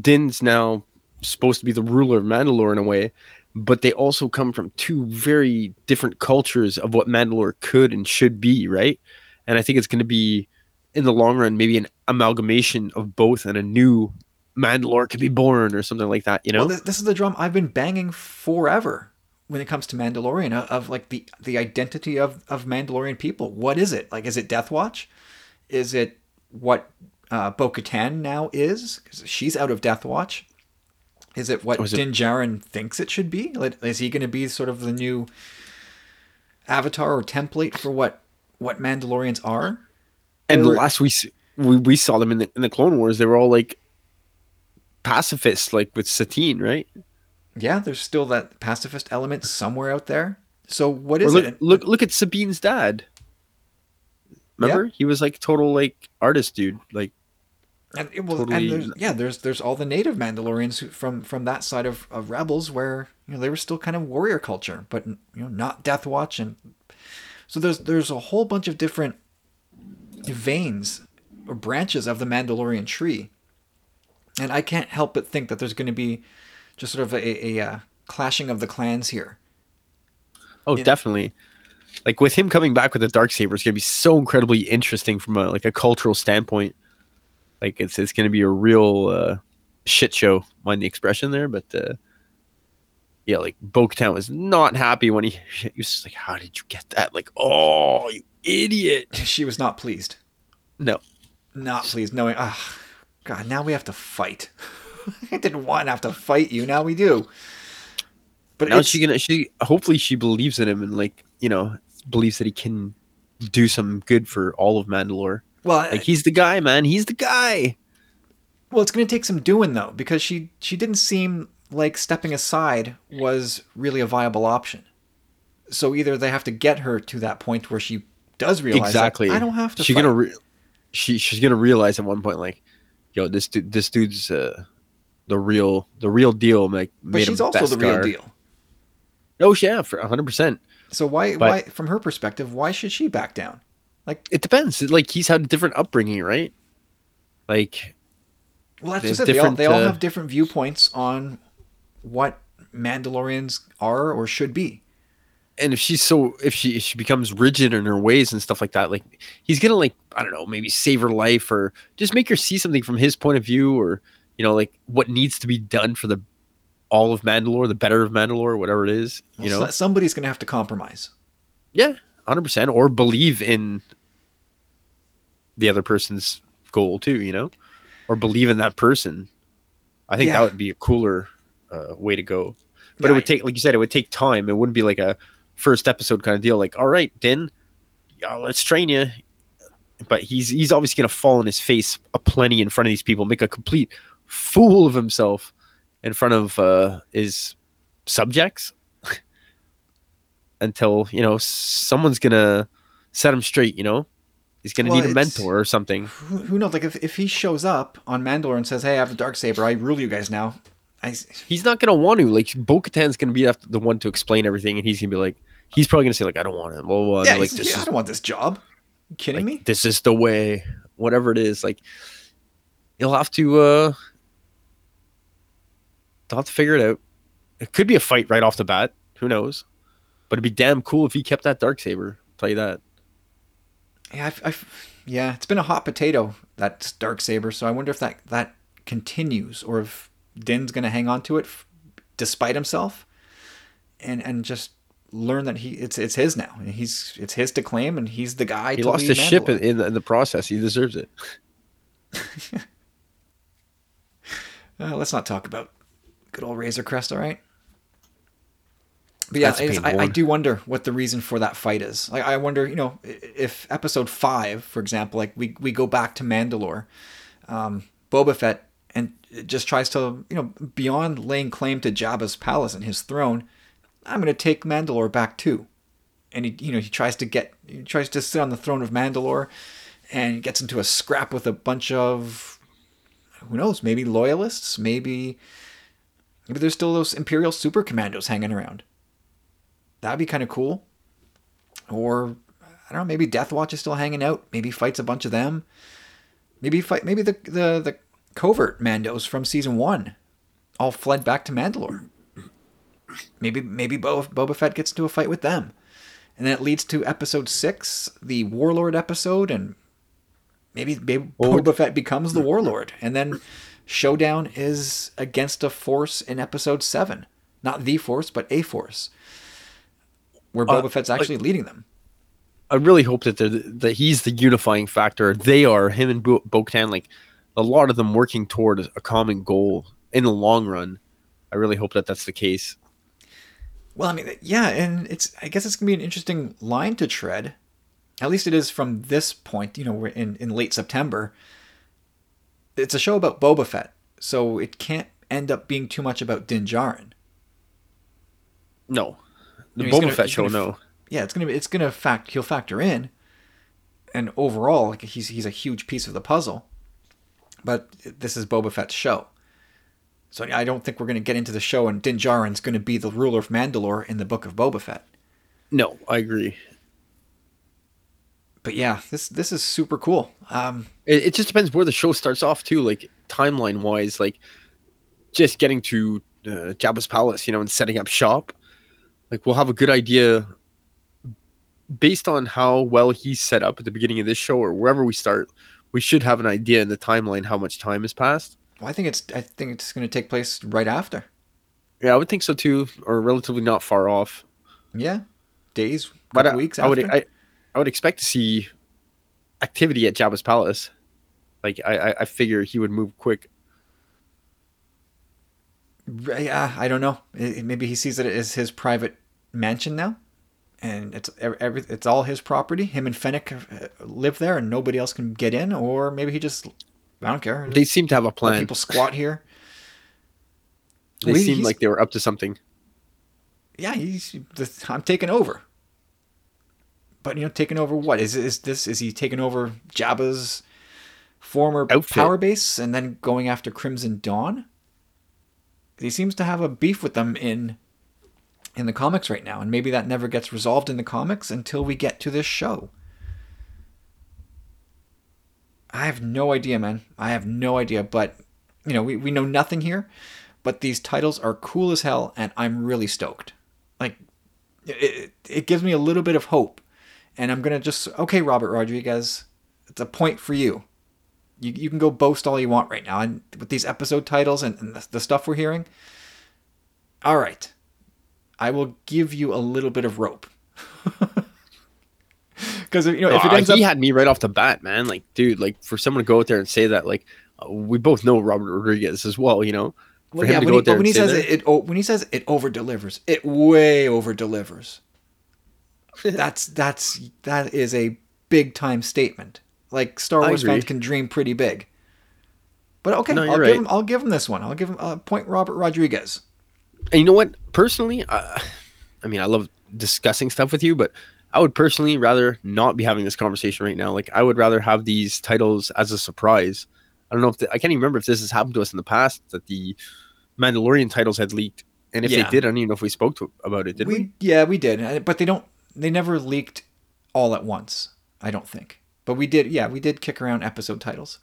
Din's now supposed to be the ruler of Mandalore in a way, but they also come from two very different cultures of what Mandalore could and should be, right? And I think it's going to be, in the long run, maybe an amalgamation of both, and a new Mandalore could be born or something like that. You know? Well, this, this is the drum I've been banging forever when it comes to Mandalorian of, of like the the identity of of Mandalorian people. What is it? Like, is it Death Watch? Is it what uh, Bo Katan now is? Because she's out of Death Watch. Is it what Was it- Din Djarin thinks it should be? Like, Is he going to be sort of the new avatar or template for what what Mandalorians are? And Or- last we, we we saw them in the in the Clone Wars, they were all like pacifists, like with Satine, right? Yeah, there's still that pacifist element somewhere out there. So what is Or look, it? look look at Sabine's dad. Remember, he was like total like artist dude. Like And, it- well, totally- and there's, yeah, there's there's all the native Mandalorians who, from from that side of, of Rebels where you know they were still kind of warrior culture, but you know not Death Watch, and so there's there's a whole bunch of different veins or branches of the Mandalorian tree, and I can't help but think that there's going to be just sort of a, a, uh clashing of the clans here. oh, definitely. Like with him coming back with the dark saber, it's gonna be so incredibly interesting from a like a cultural standpoint. Like it's it's gonna be a real uh, shit show. Mind the expression there, but uh, yeah, like Bo-Katan was not happy when he he was just like, "How did you get that?" Like, "Oh, you idiot!" She was not pleased. No, not pleased knowing ah god now we have to fight i didn't want to have to fight you now we do but now she gonna she hopefully she believes in him and like you know believes that he can do some good for all of Mandalore. well Like he's the guy, man. He's the guy. well it's going to take some doing though because she she didn't seem like stepping aside was really a viable option so either they have to get her to that point where she does realize exactly. i don't have to She's fight. gonna re- she she's gonna realize at one point like, yo, this dude this dude's uh, the real the real deal. Like, but she's also the real deal Oh yeah, for hundred percent. so why But- why from her perspective why should she back down like It depends. Like he's had a different upbringing, right? Like Well, that's just it. They all, they all uh, have different viewpoints on what Mandalorians are or should be. and if she's so if she if she becomes rigid in her ways and stuff like that like he's gonna like i don't know maybe save her life or just make her see something from his point of view or you know like what needs to be done for the all of mandalore the better of mandalore whatever it is you Well, know somebody's going to have to compromise. yeah 100% or believe in the other person's goal too you know? Or believe in that person. I think Yeah. that would be a cooler uh, way to go. But Yeah, it would take like you said it would take time. It wouldn't be like a first episode kind of deal like all right din yeah, let's train you but he's he's obviously going to fall on his face a plenty in front of these people make a complete fool of himself in front of uh his subjects until you know someone's gonna set him straight you know he's gonna Well, need a mentor or something Who, who knows? Like if, if he shows up on Mandalore and says, "Hey, I have the dark saber. I rule you guys now." I he's not gonna want to like bo-katan's gonna be the one to explain everything and he's gonna be like he's probably gonna say like i don't want it. And yeah, like yeah, I don't want this job. You kidding like, me? this is the way whatever it is like you'll have to uh they'll have to figure it out it could be a fight right off the bat who knows but it'd be damn cool if he kept that dark saber tell you that Yeah, I've, I've, yeah, it's been a hot potato that dark saber. So I wonder if that that continues or if Din's going to hang on to it f- despite himself, and and just learn that he it's it's his now. He's it's his to claim, and he's the guy. he lost his ship in, in, the, in the process he deserves it Uh, let's not talk about good old Razor Crest, all right? But yeah, I, I do wonder what the reason for that fight is. Like, I wonder, you know, if episode five, for example, like we, we go back to Mandalore, um, Boba Fett, and just tries to, you know, beyond laying claim to Jabba's palace and his throne, I'm going to take Mandalore back too. And he, you know, he tries to get, he tries to sit on the throne of Mandalore, and gets into a scrap with a bunch of, who knows, maybe loyalists, maybe Maybe there's still those Imperial super commandos hanging around. That'd be kind of cool. Or I don't know, maybe Death Watch is still hanging out. Maybe fights a bunch of them. Maybe fight maybe the the, the covert Mandos from season one all fled back to Mandalore. Maybe maybe Bo- Boba Fett gets into a fight with them. And then it leads to episode six, the Warlord episode, and maybe, maybe Boba Fett becomes the Warlord. And then Showdown is against a force in episode seven. Not the force, but a force. Where Uh, Boba Fett's like- actually leading them. I really hope that that he's the unifying factor. They are him and Bo Katan, like a lot of them working toward a common goal in the long run. I really hope that that's the case. Well, I mean, yeah, and it's I guess it's gonna be an interesting line to tread. At least it is from this point. You know, we're in in late September. It's a show about Boba Fett, so it can't end up being too much about Din Djarin. No, the I mean, Boba gonna, Fett show, gonna, no. Yeah, it's gonna be. It's gonna fact. He'll factor in, and overall, like he's he's a huge piece of the puzzle. But this is Boba Fett's show, so I don't think we're gonna get into the show and Din Djarin's gonna be the ruler of Mandalore in the Book of Boba Fett. No, I agree. But yeah, this this is super cool. Um, it, it just depends where the show starts off too, like timeline wise, like just getting to uh, Jabba's palace, you know, and setting up shop like we'll have a good idea based on how well he's set up at the beginning of this show or wherever we start. We should have an idea in the timeline how much time has passed. Well, I think it's I think it's going to take place right after. Yeah, I would think so too, or relatively not far off. Yeah, days, but I, weeks. I would I, I would expect to see activity at Jabba's palace. Like I, I figure he would move quick. Yeah, I don't know. Maybe he sees it as his private mansion now, and it's every it's all his property. Him and Fennec uh, live there, and nobody else can get in. Or maybe he just I don't care. They seem to have a plan. people squat here. They seem like they were up to something. Yeah, he's. I'm taking over. But you know, taking over what is is this? Is he taking over Jabba's former Outfit. power base and then going after Crimson Dawn? he seems to have a beef with them in in the comics right now, and maybe that never gets resolved in the comics until we get to this show. I have no idea, man. I have no idea, but you know, we, we know nothing here, but these titles are cool as hell, and I'm really stoked. Like, it, it gives me a little bit of hope, and I'm gonna just okay, Robert Rodriguez, it's a point for you you, you can go boast all you want right now. And with these episode titles and, and the, the stuff we're hearing, all right, I will give you a little bit of rope. Because you know, if it ends he up, had me right off the bat, man. Like, dude, like for someone to go out there and say that, like, uh, we both know Robert Rodriguez as well, you know. Well, yeah, to go he, when he says it, it, oh, when he says it over delivers, it way over delivers. That's that's that is a big time statement. Like Star Wars fans can dream pretty big. But okay, no, I'll, give him, I'll give him this one. I'll give him a uh, point Robert Rodriguez. And you know what? Personally, uh, I mean, I love discussing stuff with you, but I would personally rather not be having this conversation right now. Like, I would rather have these titles as a surprise. I don't know if the, I can't even remember if this has happened to us in the past that the Mandalorian titles had leaked, and if yeah. they did, I don't even know if we spoke to about it. Did we? we? Yeah, we did, but they don't. They never leaked all at once. I don't think. But we did, yeah, we did kick around episode titles.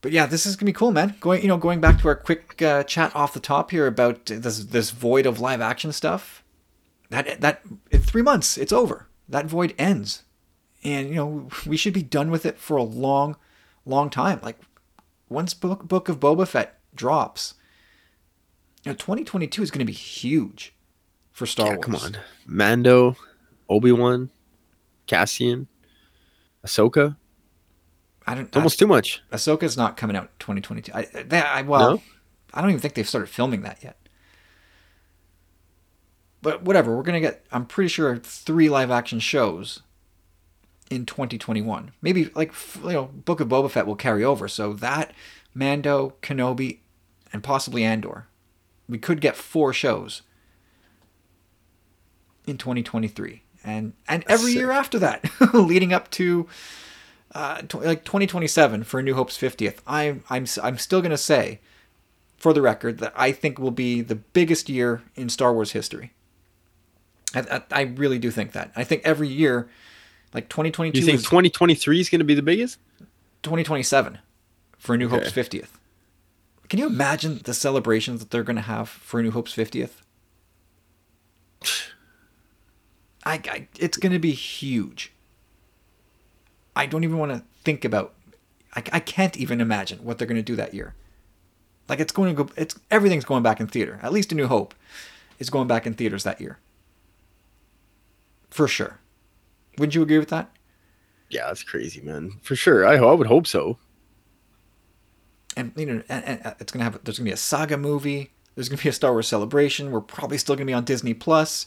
But yeah, this is gonna be cool, man. Going, you know, going back to our quick uh, chat off the top here about this this void of live action stuff. That that in three months, it's over. That void ends, and you know we should be done with it for a long, long time. Like once book Book of Boba Fett drops, you know, 2022 is to be huge for Star yeah, Wars. Come on, Mando, Obi Wan, Cassian, Ahsoka. I don't. It's almost I, too much. Ahsoka's not coming out 2022. I, they, I well, no? I don't even think they've started filming that yet. But whatever, we're gonna get. I'm pretty sure three live action shows in 2021. Maybe like you know, Book of Boba Fett will carry over. So that Mando, Kenobi, and possibly Andor. We could get four shows in 2023 and and every year after that, leading up to uh, t- like 2027 for New Hope's 50th. I'm I'm I'm still gonna say, for the record, that I think will be the biggest year in Star Wars history. I, I, I really do think that. I think every year, like 2022. You think 2023 is going to be the biggest? 2027 for New okay. Hope's 50th. Can you imagine the celebrations that they're going to have for New Hope's 50th? I, I it's going to be huge. I don't even want to think about. I, I can't even imagine what they're going to do that year. Like it's going to go. It's everything's going back in theater. At least A New Hope is going back in theaters that year. For sure. Wouldn't you agree with that? Yeah, that's crazy, man. For sure. I, I would hope so. And you know, and, and uh, it's gonna have. There's gonna be a saga movie. There's gonna be a Star Wars celebration. We're probably still gonna be on Disney Plus.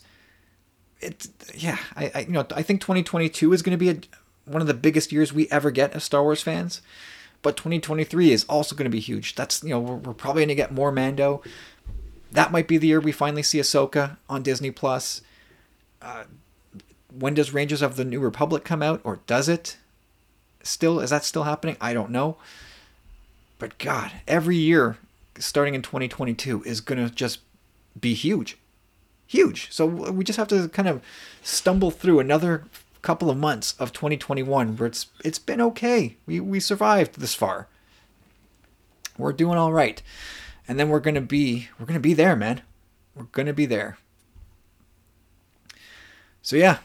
It's yeah. I, I you know I think 2022 is gonna be a, one of the biggest years we ever get as Star Wars fans. But 2023 is also going to be huge. That's you know we're, we're probably going to get more Mando. That might be the year we finally see Ahsoka on Disney Plus. Uh, when does Rangers of the New Republic come out, or does it? Still, is that still happening? I don't know. But God, every year starting in 2022 is going to just be huge. Huge. So we just have to kind of stumble through another couple of months of 2021 where it's it's been okay. We we survived this far. We're doing all right. And then we're going to be we're going to be there, man. We're going to be there. So yeah,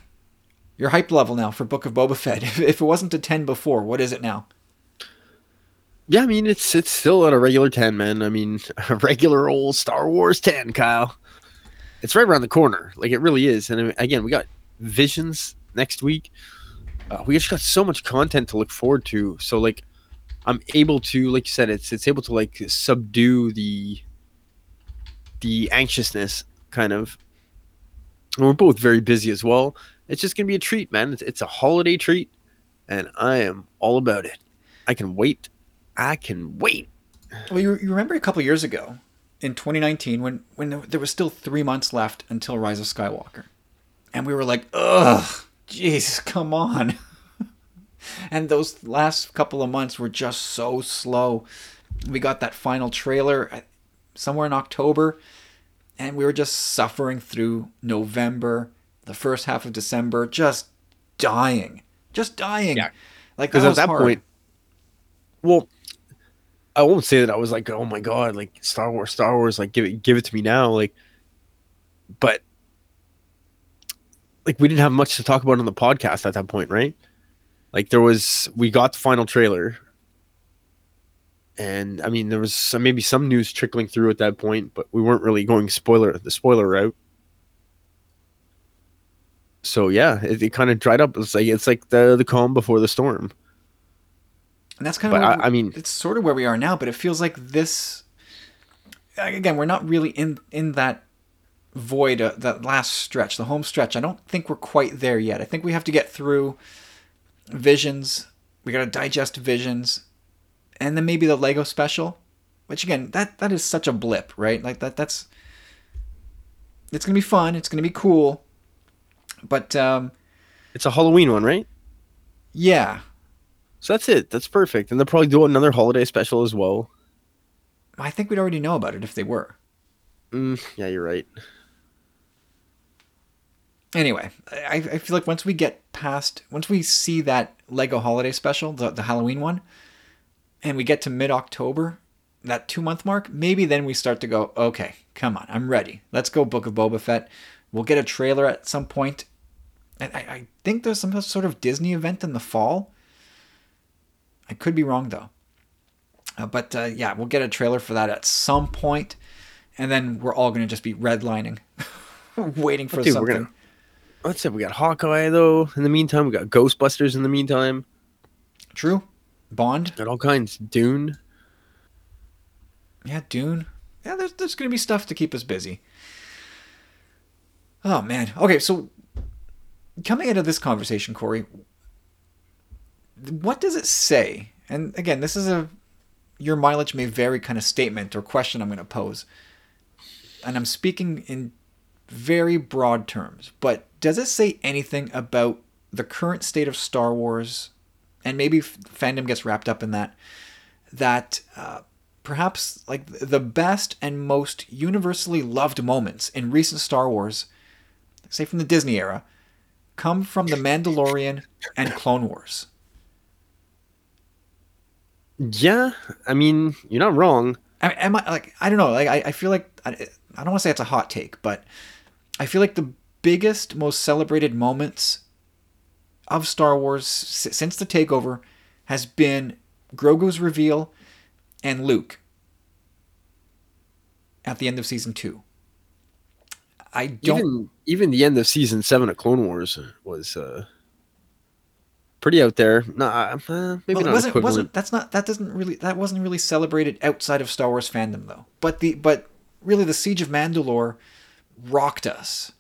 your hype level now for Book of Boba Fett. If, it wasn't a 10 before, what is it now? Yeah, I mean it's it's still at a regular 10, man. I mean, a regular old Star Wars 10, Kyle. It's right around the corner. Like it really is. And again, we got Visions next week. Uh, we just got so much content to look forward to. So like I'm able to like you said it's it's able to like subdue the the anxiousness kind of. And we're both very busy as well. It's just to be a treat, man. It's, it's a holiday treat and I am all about it. I can wait I can wait. Well, you, you remember a couple years ago in 2019 when, when there was still three months left until Rise of Skywalker. And we were like, ugh, jeez, come on. and those last couple of months were just so slow. We got that final trailer uh, somewhere in October, and we were just suffering through November, the first half of December, just dying. Just dying. Yeah. Like, because at that hard. point, well, I won't say that I was like, oh my god, like Star Wars, Star Wars, like give it, give it to me now, like. But like we didn't have much to talk about on the podcast at that point, right? Like there was, we got the final trailer, and I mean there was some, maybe some news trickling through at that point, but we weren't really going spoiler the spoiler route. So yeah, it, it kind of dried up. It's like it's like the the calm before the storm. And that's kind of, I, I mean, it's sort of where we are now, but it feels like this. Again, we're not really in in that void, uh, that last stretch, the home stretch. I don't think we're quite there yet. I think we have to get through Visions. We got to digest Visions, and then maybe the Lego special. Which again, that that is such a blip, right? Like that. That's it's gonna be fun. It's gonna be cool, but um, it's a Halloween one, right? Yeah, so that's it. That's perfect. And they'll probably do another holiday special as well. I think we'd already know about it if they were. Mm, yeah, you're right. Anyway, I, I feel like once we get past, once we see that Lego holiday special, the, the Halloween one, and we get to mid October, that two month mark, maybe then we start to go, okay, come on, I'm ready. Let's go Book of Boba Fett. We'll get a trailer at some point. And I, I think there's some sort of Disney event in the fall I could be wrong though. Uh, but uh, yeah, we'll get a trailer for that at some point, and then we're all going to just be redlining, waiting for Dude, something. Gonna, let's say we got Hawkeye though. In the meantime, we got Ghostbusters. In the meantime, true. Bond. Got all kinds. Dune. Yeah, Dune. Yeah, there's there's going to be stuff to keep us busy. Oh man. Okay, so coming out of this conversation, Corey, what does it say? And again, this is a your mileage may vary kind of statement or question I'm going to pose. And I'm speaking in very broad terms, but does it say anything about the current state of Star Wars? And maybe fandom gets wrapped up in that. That uh, perhaps like the best and most universally loved moments in recent Star Wars, say from the Disney era, come from The Mandalorian and Clone Wars. Yeah, I mean, you're not wrong. I, am I like I don't know. Like I, I feel like I, I don't want to say it's a hot take, but I feel like the biggest, most celebrated moments of Star Wars since the takeover has been Grogu's reveal and Luke at the end of season two. I don't even even the end of season seven of Clone Wars was uh pretty out there. No, uh, maybe well, not wasn't, equivalent. wasn't that's not that doesn't really that wasn't really celebrated outside of Star Wars fandom though. But the but really the Siege of Mandalore rocked us.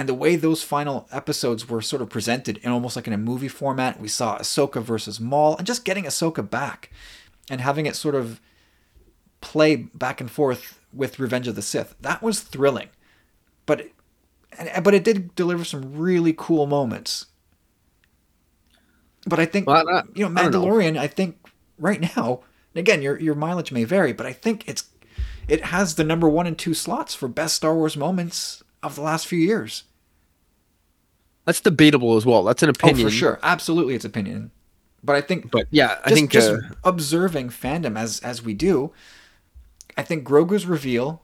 And the way those final episodes were sort of presented in almost like in a movie format, we saw Ahsoka versus Maul, and just getting Ahsoka back and having it sort of play back and forth with Revenge of the Sith. That was thrilling. But but it did deliver some really cool moments. But I think Well, I- you know I know. Mandalorian. I, think right now, and again, your your mileage may vary, but I think it's it has the number one and two slots for best Star Wars moments of the last few years. That's debatable as well. That's an opinion. Oh, for sure, absolutely, it's opinion. But I think But yeah, I just, think just uh, observing fandom as as we do, I think Grogu's reveal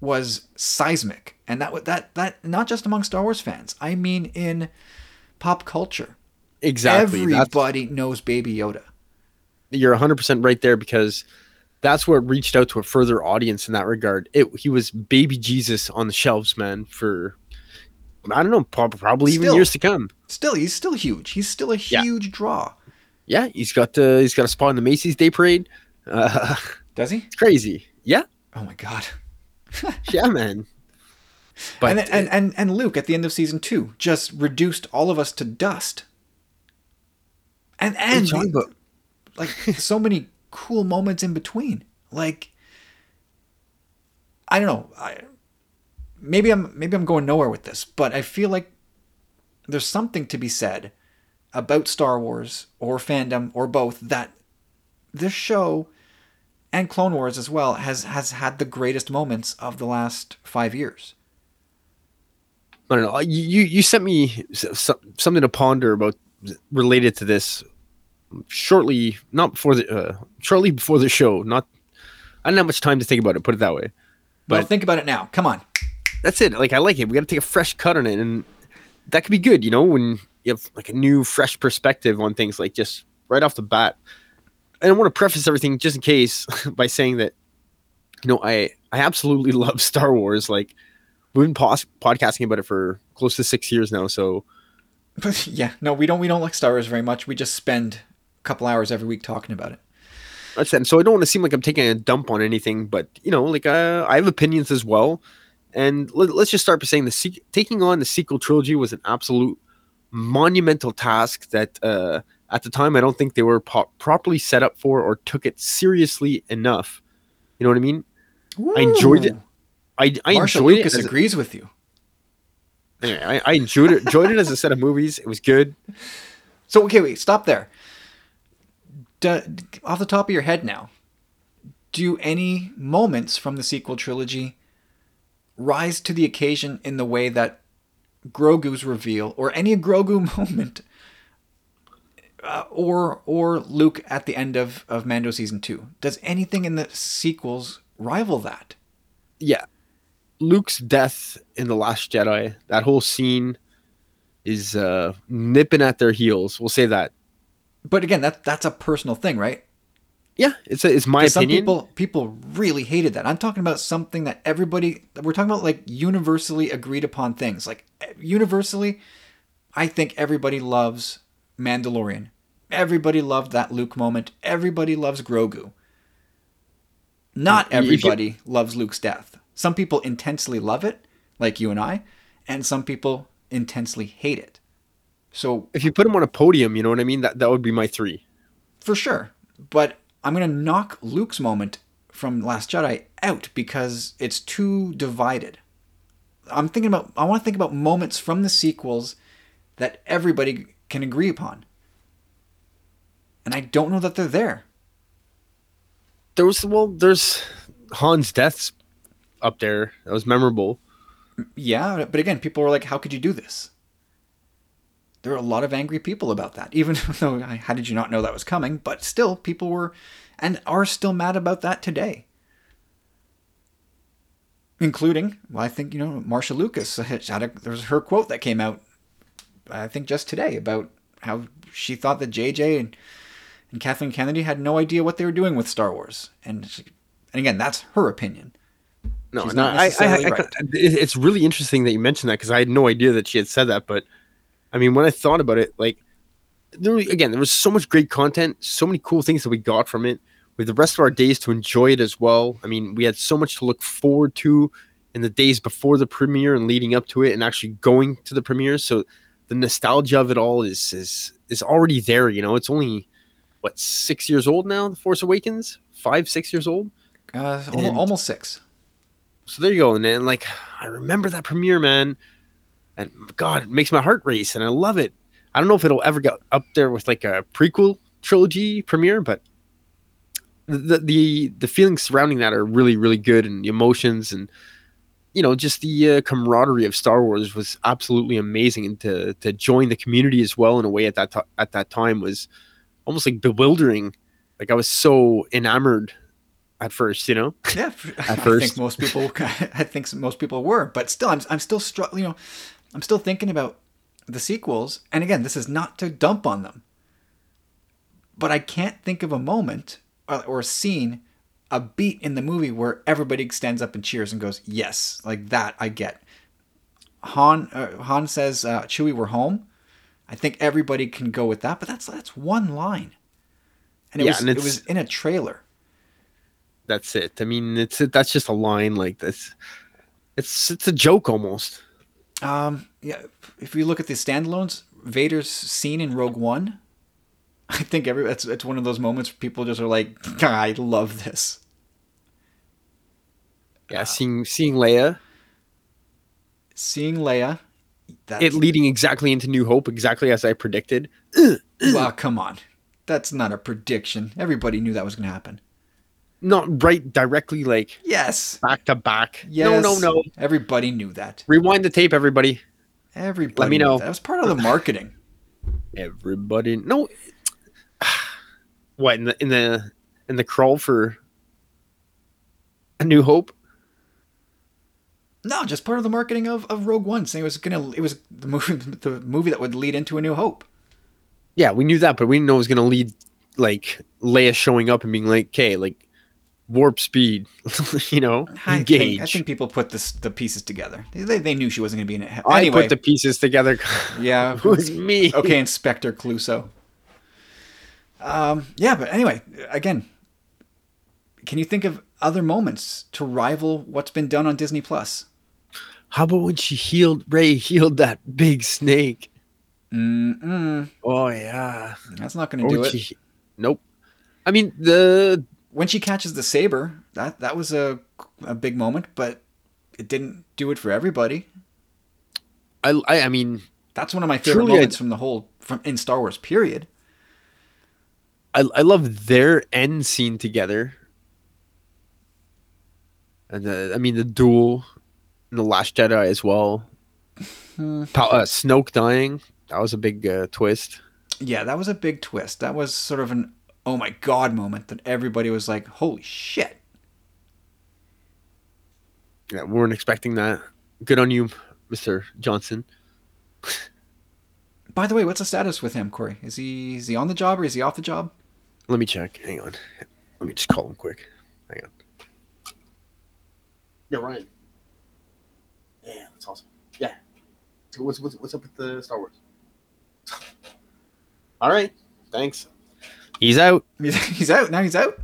was seismic, and that that that not just among Star Wars fans. I mean, in pop culture, exactly. That's, everybody knows Baby Yoda. you're 100% right there because that's it reached out to a further audience in that regard. It he was baby Jesus on the shelves, man, for I don't know, prob- probably even years to come. Still, he's still huge. He's still a Yeah. huge draw. Yeah, he's got uh, he's got a spot in the Macy's Day Parade. Uh, Does he? it's crazy. Yeah, Oh my god. yeah, man. But and, and and and Luke at the end of season two just reduced all of us to dust. And what are you and talking about? like so many cool moments in between. Like I don't know. I, maybe I'm maybe I'm going nowhere with this, but I feel like there's something to be said about Star Wars or fandom or both that this show and Clone Wars as well has has had the greatest moments of the last 5 years. I don't know. You you, sent me something to ponder about related to this shortly, not before the uh, shortly before the show. Not I didn't have much time to think about it. Put it that way. But But- think about it now. Come on. That's it. Like I like it. We got to take a fresh cut on it, and that could be good. You know, when you have like a new, fresh perspective on things, like just right off the bat. And I want to preface everything just in case by saying that, you know, I I absolutely love Star Wars. Like we've been pos- podcasting about it for close to six years now. So yeah, no, we don't we don't like Star Wars very much. We just spend couple hours every week talking about it. That's it. So I don't want to seem like I'm taking a dump on anything, but you know, like uh, I have opinions as well. And let, us just start by saying the se- taking on the sequel trilogy was an absolute monumental task that uh, at the time I don't think they were po- properly set up for or took it seriously enough. You know what I mean? I enjoyed it. I, I enjoyed Lucas it. As a, agrees with you. anyway, I, I enjoyed it. Enjoyed it as a set of movies. It was good. So okay, wait, stop there. Do, off the top of your head now, do any moments from the sequel trilogy rise to the occasion in the way that Grogu's reveal, or any Grogu moment, uh, or or Luke at the end of of Mando season two? Does anything in the sequels rival that? yeah, Luke's death in the Last Jedi, that whole scene is uh, nipping at their heels. We'll say that. But again, that that's a personal thing, right? Yeah, it's a, it's my opinion. some people people really hated that. I'm talking about something that everybody we're talking about like universally agreed upon things. Like universally, I think everybody loves Mandalorian. Everybody loved that Luke moment. Everybody loves Grogu. Not If you- everybody loves Luke's death. Some people intensely love it, like you and I, and some people intensely hate it. So if you put him on a podium, you know what I mean. That that would be my three. for sure. But I'm gonna knock Luke's moment from Last Jedi out because it's too divided. I'm thinking about I want to think about moments from the sequels that everybody can agree upon. And I don't know that they're there. There was well, there's Han's deaths up there. That was memorable. Yeah, but again, people were like, "How could you do this?" There were a lot of angry people about that, even though how did you not know that was coming? But still, people were and are still mad about that today. Including, well, I think you know, Marcia Lucas uh, had a, there was her quote that came out, I think just today about how she thought that JJ and and Kathleen Kennedy had no idea what they were doing with Star Wars, and she, and again, that's her opinion. No, She's no, I, I, I, right. it- it's really interesting that you mentioned that because I had no idea that she had said that. But I mean, when I thought about it, like there again, there was so much great content, so many cool things that we got from it. With the rest of our days to enjoy it as well. I mean, we had so much to look forward to in the days before the premiere and leading up to it, and actually going to the premiere. So the nostalgia of it all is is is already there. You know, it's only what six years old now. The Force Awakens, five, six years old. Uh, almost six. So there you go. And then like I remember that premiere, man. And God, it makes my heart race and I love it. I don't know if it'll ever get up there with like a prequel trilogy premiere, but the the the feelings surrounding that are really, really good and the emotions and you know, just the uh, camaraderie of Star Wars was absolutely amazing, and to to join the community as well in a way at that at that time was almost like bewildering. Like I was so enamored at first, you know. Yeah, f- I think first. most people. I think most people were, but still, I'm, I'm still struggling. You know, I'm still thinking about the sequels. And again, this is not to dump on them, but I can't think of a moment or, or a scene, a beat in the movie where everybody stands up and cheers and goes, "Yes!" Like that, I get. Han uh, Han says, uh, "Chewie, we're home." I think everybody can go with that, but that's that's one line, and it Yeah, was and it was in a trailer. that's it. I mean, it's that's just a line like this. It's it's a joke almost. Um, yeah, if you look at the standalones, Vader's scene in Rogue One, I think every it's it's one of those moments where people just are like, I love this. Yeah, seeing seeing Leia, Seeing Leia, it leading exactly into New Hope, exactly as I predicted. well, come on, that's not a prediction. Everybody knew that was going to happen. Not right directly, like Yes, back to back. yes. No, no, no. Everybody knew that. Rewind the tape, everybody. Everybody. Let me know. That. That was part of the marketing. Everybody. No. What in the in the in the crawl for a New Hope? No, just part of the marketing of, of Rogue One, saying it was gonna it was the movie the movie that would lead into A New Hope. Yeah, we knew that, but we didn't know it was gonna lead like Leia showing up and being like, "Okay, like warp speed," you know, I engage. think, I think people put this, the pieces together. They, they knew she wasn't going to be in it. I put the pieces together. yeah. it was me. okay, Inspector Clouseau. Um, yeah, but anyway, again, can you think of other moments to rival what's been done on Disney Plus? How about when she healed Rey healed that big snake? Mm-mm, Oh yeah. that's not going to do it. she- nope. I mean the When she catches the saber, that that was a a big moment, but it didn't do it for everybody. I I, I mean That's one of my favorite Truly, I- moments from the whole from in Star Wars. Period. I I love their end scene together. And the, I mean the duel in the Last Jedi as well. Pa- uh, Snoke dying that was a big uh, twist. Yeah, that was a big twist. That was sort of an oh my god moment that everybody was like, "Holy shit!" Yeah, we weren't expecting that. Good on you, Mister Johnson. By the way, what's the status with him, Corey? Is he is he on the job or is he off the job? Let me check. Hang on. Let me just call him quick. Hang on. Yeah, Ryan. Yeah, that's awesome. Yeah. So what's what's, what's up with the Star Wars? All right. Thanks. He's out. he's out now. He's out.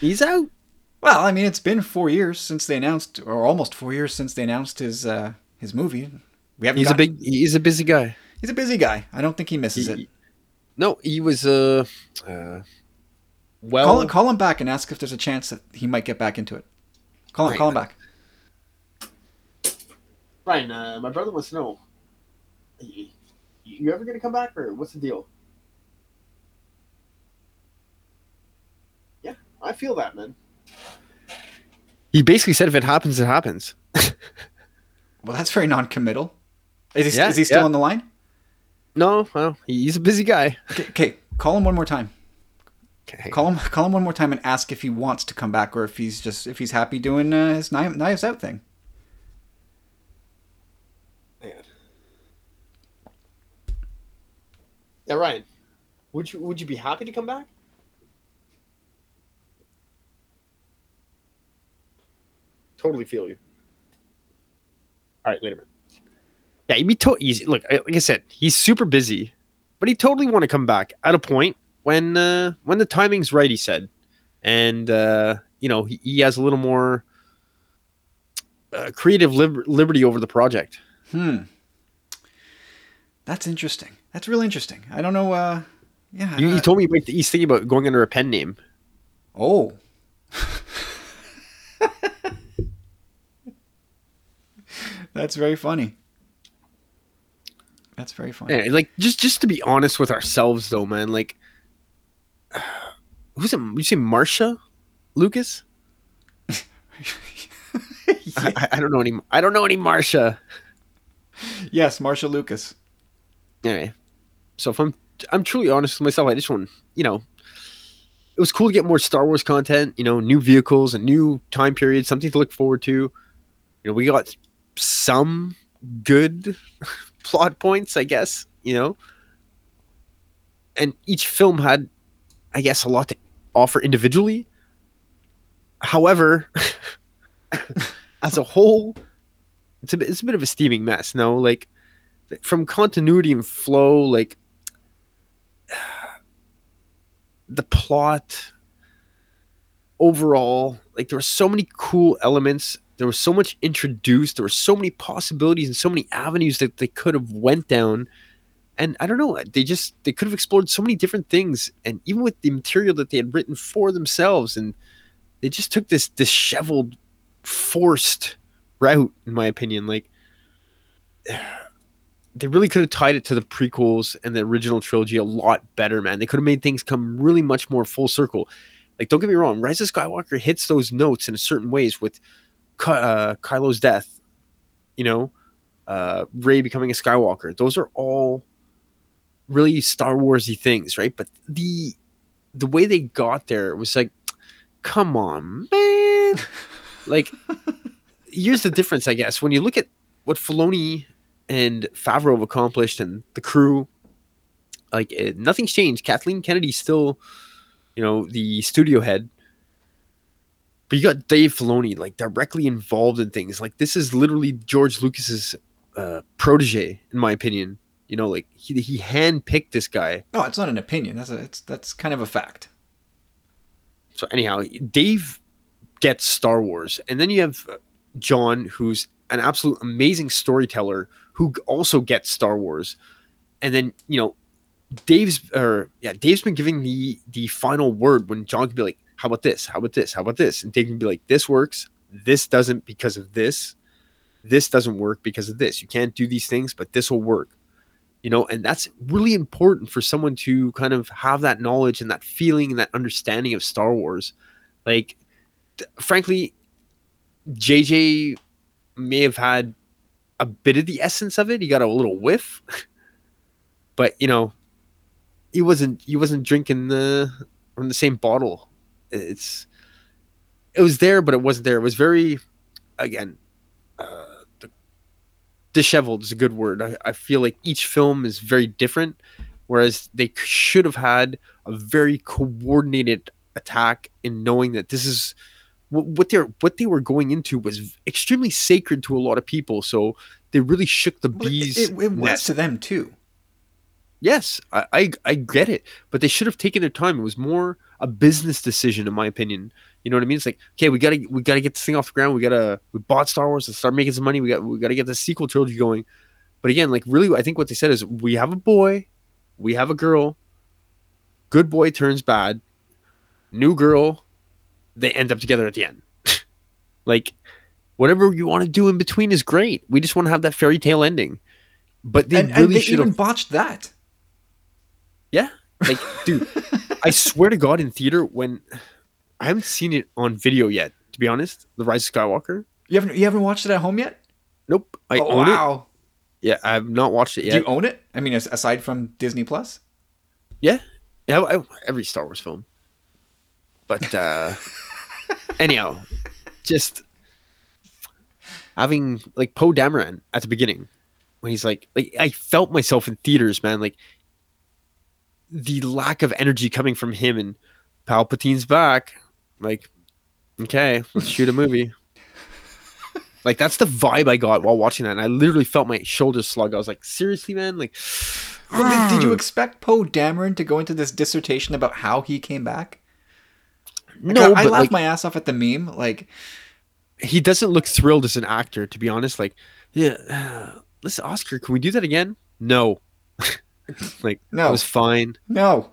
He's out. Well, I mean, it's been four years since they announced, or almost four years since they announced his uh, his movie. We haven't. He's a big. He's a busy guy. He's a busy guy. I don't think he misses it. No, he was uh, uh well. Call, call him back and ask if there's a chance that he might get back into it. Call him. Right. Call him back. Ryan, uh, my brother wants to know. You, you ever gonna come back, or what's the deal? Yeah, I feel that, man. He basically said, "If it happens, it happens." Well, that's very non-committal. Is he, Yeah, is he still yeah. on the line? No, well, he's a busy guy. Okay, okay, call him one more time. Okay, Call him. Call him one more time and ask if he wants to come back or if he's just if he's happy doing uh, his knives, knives out thing. Yeah, Ryan. Would you Would you be happy to come back? Totally feel you. All right, wait a minute. Yeah, he'd be to- easy. Look, like I said, he's super busy, but but he totally want to come back at a point when uh, when the timing's right. He said, and uh, you know he, he has a little more uh, creative lib- liberty over the project. Hmm. That's interesting. That's really interesting. I don't know. Uh, yeah. You, I- he told me about, he's thinking about going under a pen name. Oh. That's very funny. That's very funny. Yeah, like just just to be honest with ourselves, though, man. Like, who's it? You say Marcia, Lucas? I, I- I don't know any. I don't know any Marcia. yes, Marcia Lucas. Anyway, so if I'm I'm truly honest with myself, I just want you know, it was cool to get more Star Wars content. You know, new vehicles, a new time period, something to look forward to. You know, we got some good plot points, I guess. You know, and each film had, I guess, a lot to offer individually. However, as a whole, it's a bit, it's a bit of a steaming mess. No, like from continuity and flow, like the plot overall, like there were so many cool elements. There was so much introduced. There were so many possibilities and so many avenues that they could have went down. And I don't know, they just they could have explored so many different things. And even with the material that they had written for themselves, and they just took this disheveled, forced route, in my opinion. Like they really could have tied it to the prequels and the original trilogy a lot better, man. They could have made things come really much more full circle. Like, don't get me wrong, Rise of Skywalker hits those notes in certain ways with uh, Kylo's death, you know, uh, Rey becoming a Skywalker. Those are all really Star Warsy things, right? But the the way they got there was like, come on, man. like, here's the difference, I guess. When you look at what Filoni and Favreau have accomplished and the crew, like it, nothing's changed. Kathleen Kennedy's still, you know, the studio head. But you got Dave Filoni like directly involved in things. Like this is literally George Lucas's uh, protege, in my opinion. You know, like he he handpicked this guy. No, it's not an opinion. That's a, it's that's kind of a fact. So anyhow, Dave gets Star Wars, and then you have uh, John, who's an absolute amazing storyteller, who also gets Star Wars, and then you know, Dave's or yeah, Dave's been giving the the final word when John can be like, "How about this? How about this? How about this?" and Dave can be like, "This works. This doesn't because of this. This doesn't work because of this. You can't do these things, but this will work." You know, and that's really important for someone to kind of have that knowledge and that feeling and that understanding of Star Wars. Like, th- frankly, JJ may have had a bit of the essence of it. He got a little whiff, but you know, he wasn't he wasn't drinking the from the same bottle. It's it was there, but it wasn't there. It was very, again, uh, disheveled is a good word. I, I feel like each film is very different, whereas they should have had a very coordinated attack in knowing that this is what, what they're what they were going into was extremely sacred to a lot of people. So they really shook the Well, bees. it, it, it was to them too. Yes, I, I I get it, but they should have taken their time. It was more a business decision, in my opinion. You know what I mean? It's like, okay, we gotta we gotta get this thing off the ground. We gotta we bought Star Wars and start making some money. We got we gotta get the sequel trilogy going. But again, like really, I think what they said is we have a boy, we have a girl. Good boy turns bad. New girl, they end up together at the end. like whatever you want to do in between is great. We just want to have that fairy tale ending. But they and, really they should even have botched that. Yeah. Like, dude, I swear to God, in theater, when I haven't seen it on video yet, to be honest, The Rise of Skywalker. You haven't you haven't watched it at home yet? Nope. I oh own it. wow! Yeah, I have not watched it Do yet. you own it? I mean, aside from Disney Plus. yeah. Yeah, I, every Star Wars film. But uh anyhow, just having like Poe Dameron at the beginning when he's like like I felt myself in theaters, man, like the lack of energy coming from him and Palpatine's back. Like, okay, let's shoot a movie. Like that's the vibe I got while watching that, and I literally felt my shoulders slug. I was like, seriously, man, like. Did, did you expect Poe Dameron to go into this dissertation about how he came back? Like, No, I, I laughed like, my ass off at the meme. Like, he doesn't look thrilled as an actor, to be honest. Like, yeah, uh, listen, Oscar, can we do that again? No. Like, No. it was fine. no,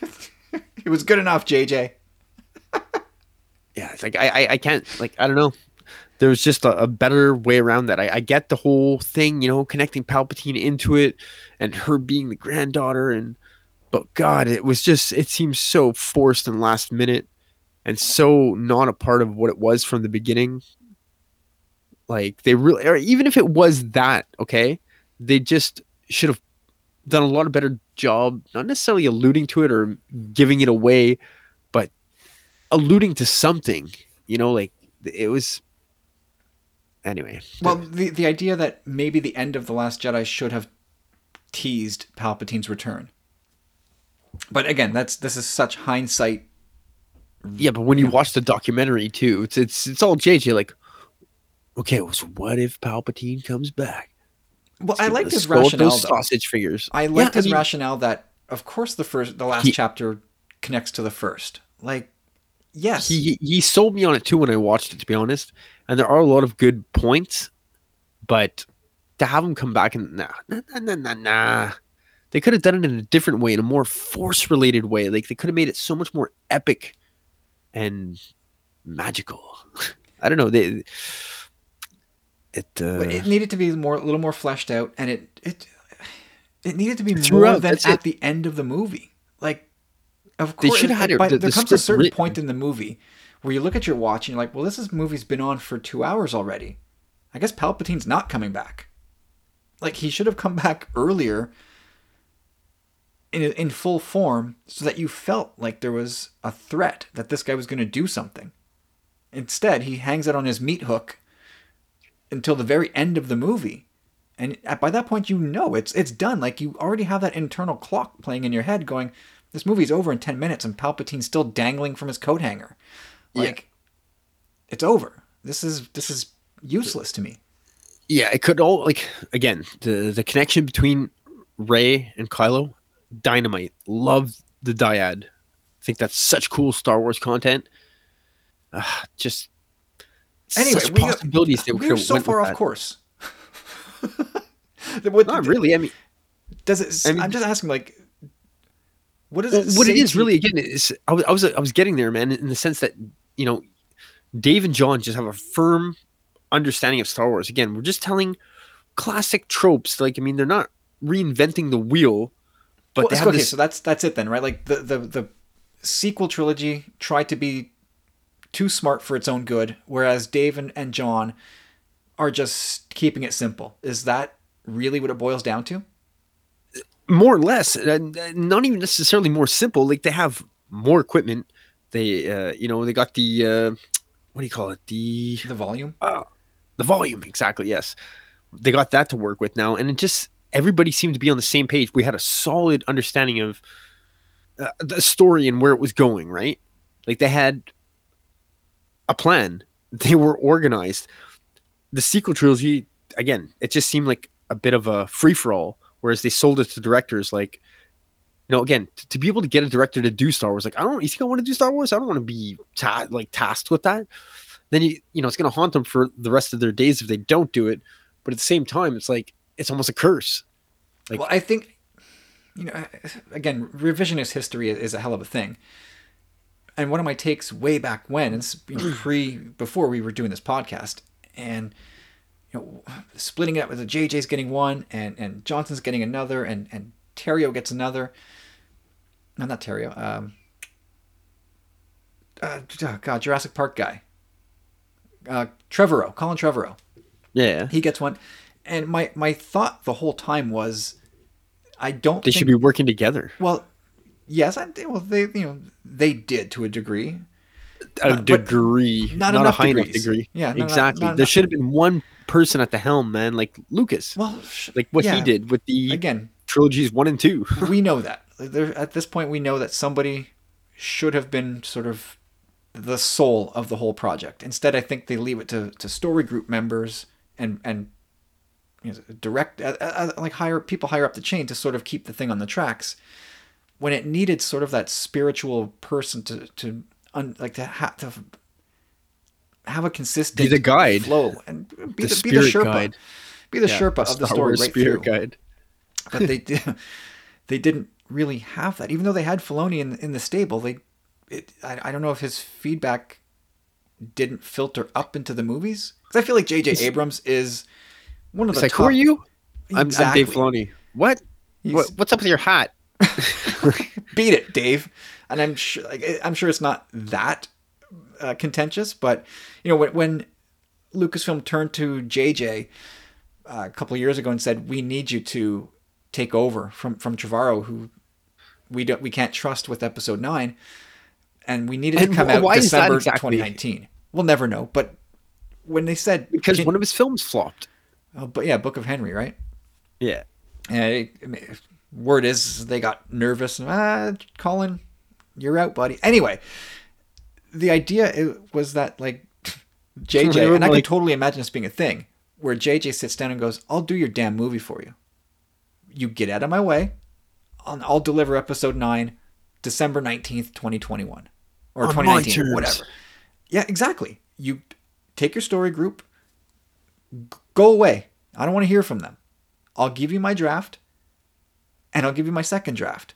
it was good enough, JJ. Yeah, it's like I, I, I can't, like, I don't know. There was just a, a better way around that. I, I get the whole thing, you know, connecting Palpatine into it, and her being the granddaughter, and but God, it was just, it seems so forced and last minute, and so not a part of what it was from the beginning. Like they really, or even if it was that, okay, they just should have done a lot of better job, not necessarily alluding to it or giving it away, but alluding to something. You know, like it was. Anyway, Well, the the idea that maybe the end of the Last Jedi should have teased Palpatine's return. But again, that's this is such hindsight. yeah, but when you watch the documentary too, it's it's it's all JJ. Like, okay, so what if Palpatine comes back? Well, I liked Let's his rationale. Those though. sausage figures. I liked Yeah, his mean, rationale that, of course, the first, the last He- chapter connects to the first. Like, yes, he he- sold me on it too when I watched it, to be honest. And there are a lot of good points, but to have him come back and nah, nah, nah, nah, nah, nah. They could have done it in a different way, in a more force related way. Like they could have made it so much more epic and magical. I don't know. They it uh, it needed to be more, a little more fleshed out, and it it it needed to be more than at it. the end of the movie. Like, of course, should have had it- by- the- there the comes a certain written. point in the movie where you look at your watch and you're like, well, this is movie's been on for two hours already. I guess Palpatine's not coming back. Like he should have come back earlier in in full form so that you felt like there was a threat that this guy was going to do something. Instead, he hangs out on his meat hook until the very end of the movie. And at- by that point you know it's it's done. Like you already have that internal clock playing in your head going this movie's over in 10 minutes and Palpatine's still dangling from his coat hanger. Yeah. Like it's over. This is this is useless to me. yeah, it could all like again the the connection between Rey and Kylo, dynamite. Love the dyad. I think that's such cool Star Wars content. Uh, just Anyway, such we- possibilities they We're so far off course. course. what, Not really. I mean, Does it? I mean- I'm just asking, like, what is well, what it is really again is I was, I was I was getting there, man, in the sense that you know, Dave and Jon just have a firm understanding of Star Wars. Again, we're just telling classic tropes. Like I mean, they're not reinventing the wheel, but Well, they have okay, this. so that's that's it then, right? Like the the the sequel trilogy tried to be too smart for its own good, whereas Dave and, and Jon are just keeping it simple. Is that really what it boils down to? more or less uh, not even necessarily more simple like they have more equipment they uh, you know they got the uh, what do you call it the The volume. the volume exactly yes they got that to work with now and it just everybody seemed to be on the same page we had a solid understanding of uh, the story and where it was going right like they had a plan. They were organized. The sequel trilogy again it just seemed like a bit of a free-for-all whereas they sold it to directors like you know again t- to be able to get a director to do star wars like i don't you think i want to do star wars? I don't want to be ta- like tasked with that. Then you you know it's going to haunt them for the rest of their days if they don't do it but at the same time it's like it's almost a curse. Like- well, I think, you know, again, revisionist history is a hell of a thing. And one of my takes way back when, and it's you know, pre before we were doing this podcast, and you know, splitting it up with the JJ's getting one, and and Johnson's getting another, and and Terrio gets another. No, not Terrio. Um, uh, oh God, Jurassic Park guy. Uh, Trevorrow, Colin Trevorrow yeah he gets one and my my thought the whole time was i don't they think, should be working together well yes i well they you know they did to a degree. A Not- degree. not not, a enough high enough degrees. degree. Yeah, no, exactly. not there should have been one person at the helm man like lucas. Well like what yeah, he did with the again. trilogies one and two. We know that. There, at this point we know that somebody should have been sort of the soul of the whole project. Instead, I think they leave it to, to story group members and and you know, direct uh, uh, like higher people higher up the chain to sort of keep the thing on the tracks. When it needed sort of that spiritual person to to un, like to have to have a consistent Be the guide. flow and be The the, be the Sherpa, guide. be the Yeah, Sherpa of the story Wars right spirit through guide. but they did, they didn't really have that. Even though they had Filoni in in the stable, they it, I, I don't know if his feedback didn't filter up into the movies because I feel like J.J. Abrams is one of It's the like, top. who are you? I'm, I'm Dave Filoni. What? What? What's up with your hat? Beat it, Dave. And I'm sure like, I'm sure it's not that uh, contentious, but you know when when Lucasfilm turned to JJ uh, a couple of years ago and said, "We need you to take over from from Trevorrow, who we don't we can't trust with Episode 9, and we needed And to come out why December exactly? 2019." We'll never know, but when they said Because one of his films flopped. oh, but yeah, Book of Henry, right? Yeah. And it, I mean, word is they got nervous. and, Ah, Colin, you're out, buddy. Anyway, the idea was that like JJ, and I can totally imagine this being a thing, where JJ sits down and goes, "I'll do your damn movie for you. You get out of my way. I'll, I'll deliver episode nine, December nineteenth, twenty twenty one, or twenty nineteen, whatever." Yeah, exactly. You take your story group, go away. I don't want to hear from them. I'll give you my draft, and I'll give you my second draft.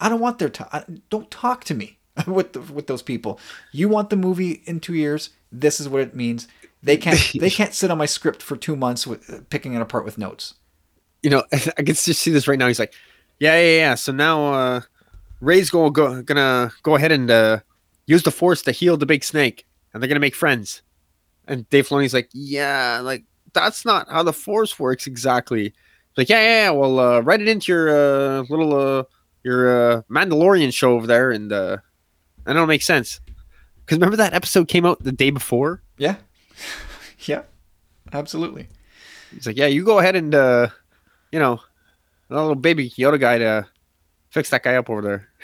I don't want their time. Don't talk to me with the, with those people. You want the movie in two years. This is what it means. They can't. they can't sit on my script for two months with uh, picking it apart with notes. You know, I can just see this right now. He's like, yeah, yeah, yeah. So now uh, Rey's go, go, gonna go ahead and uh, use the force to heal the big snake, and they're gonna make friends. And Dave Filoni's like, yeah, like that's not how the force works exactly. Like, yeah, yeah, yeah. Well, uh, write it into your uh, little uh, your uh, Mandalorian show over there, and uh, and it'll make sense. Because remember that episode came out the day before. Yeah, yeah, absolutely. He's like, yeah, you go ahead and uh, you know, that little baby Yoda guy to fix that guy up over there.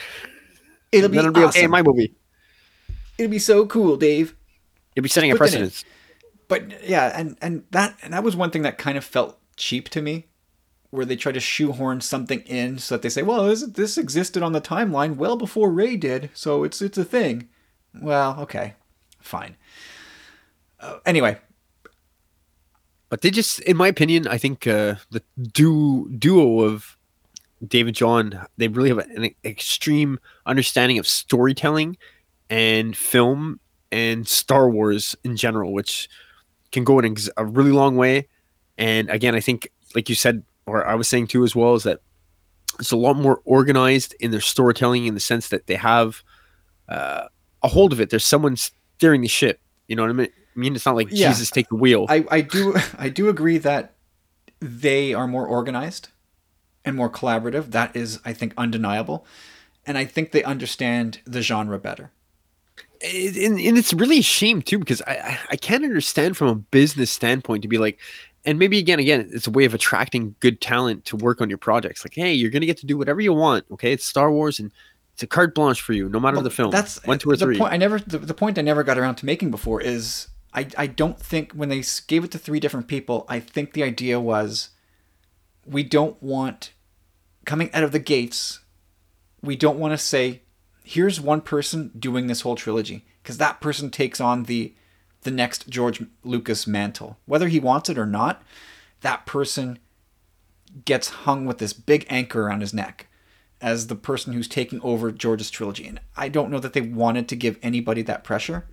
It'll be it'll be okay in my movie. It'll be so cool, Dave. You'll be setting a Put that in. precedence. But yeah, and and that and that was one thing that kind of felt cheap to me, where they try to shoehorn something in so that they say, well, this, this existed on the timeline well before Rey did, so it's it's a thing. Well, okay, fine. Uh, anyway, But they just, in my opinion, I think uh, the duo of David Jon, they really have an extreme understanding of storytelling and film and Star Wars in general, which can go in a really long way. And again, I think, like you said, or I was saying too as well, is that it's a lot more organized in their storytelling in the sense that they have uh, a hold of it. There's someone steering the ship. You know what I mean? I mean, it's not like Yeah. Jesus take the wheel. I, I do I do agree that they are more organized and more collaborative. That is, I think, undeniable, and I think they understand the genre better. and, and it's really a shame too because I, I I can't understand from a business standpoint to be like and maybe again again it's a way of attracting good talent to work on your projects like hey you're gonna get to do whatever you want okay it's Star Wars and it's a carte blanche for you no matter Well, the film That's one two or the three point. I never the, the point I never got around to making before is I I don't think when they gave it to three different people, I think the idea was we don't want coming out of the gates. We don't want to say here's one person doing this whole trilogy because that person takes on the the next George Lucas mantle, whether he wants it or not. That person gets hung with this big anchor around his neck as the person who's taking over George's trilogy. And I don't know that they wanted to give anybody that pressure.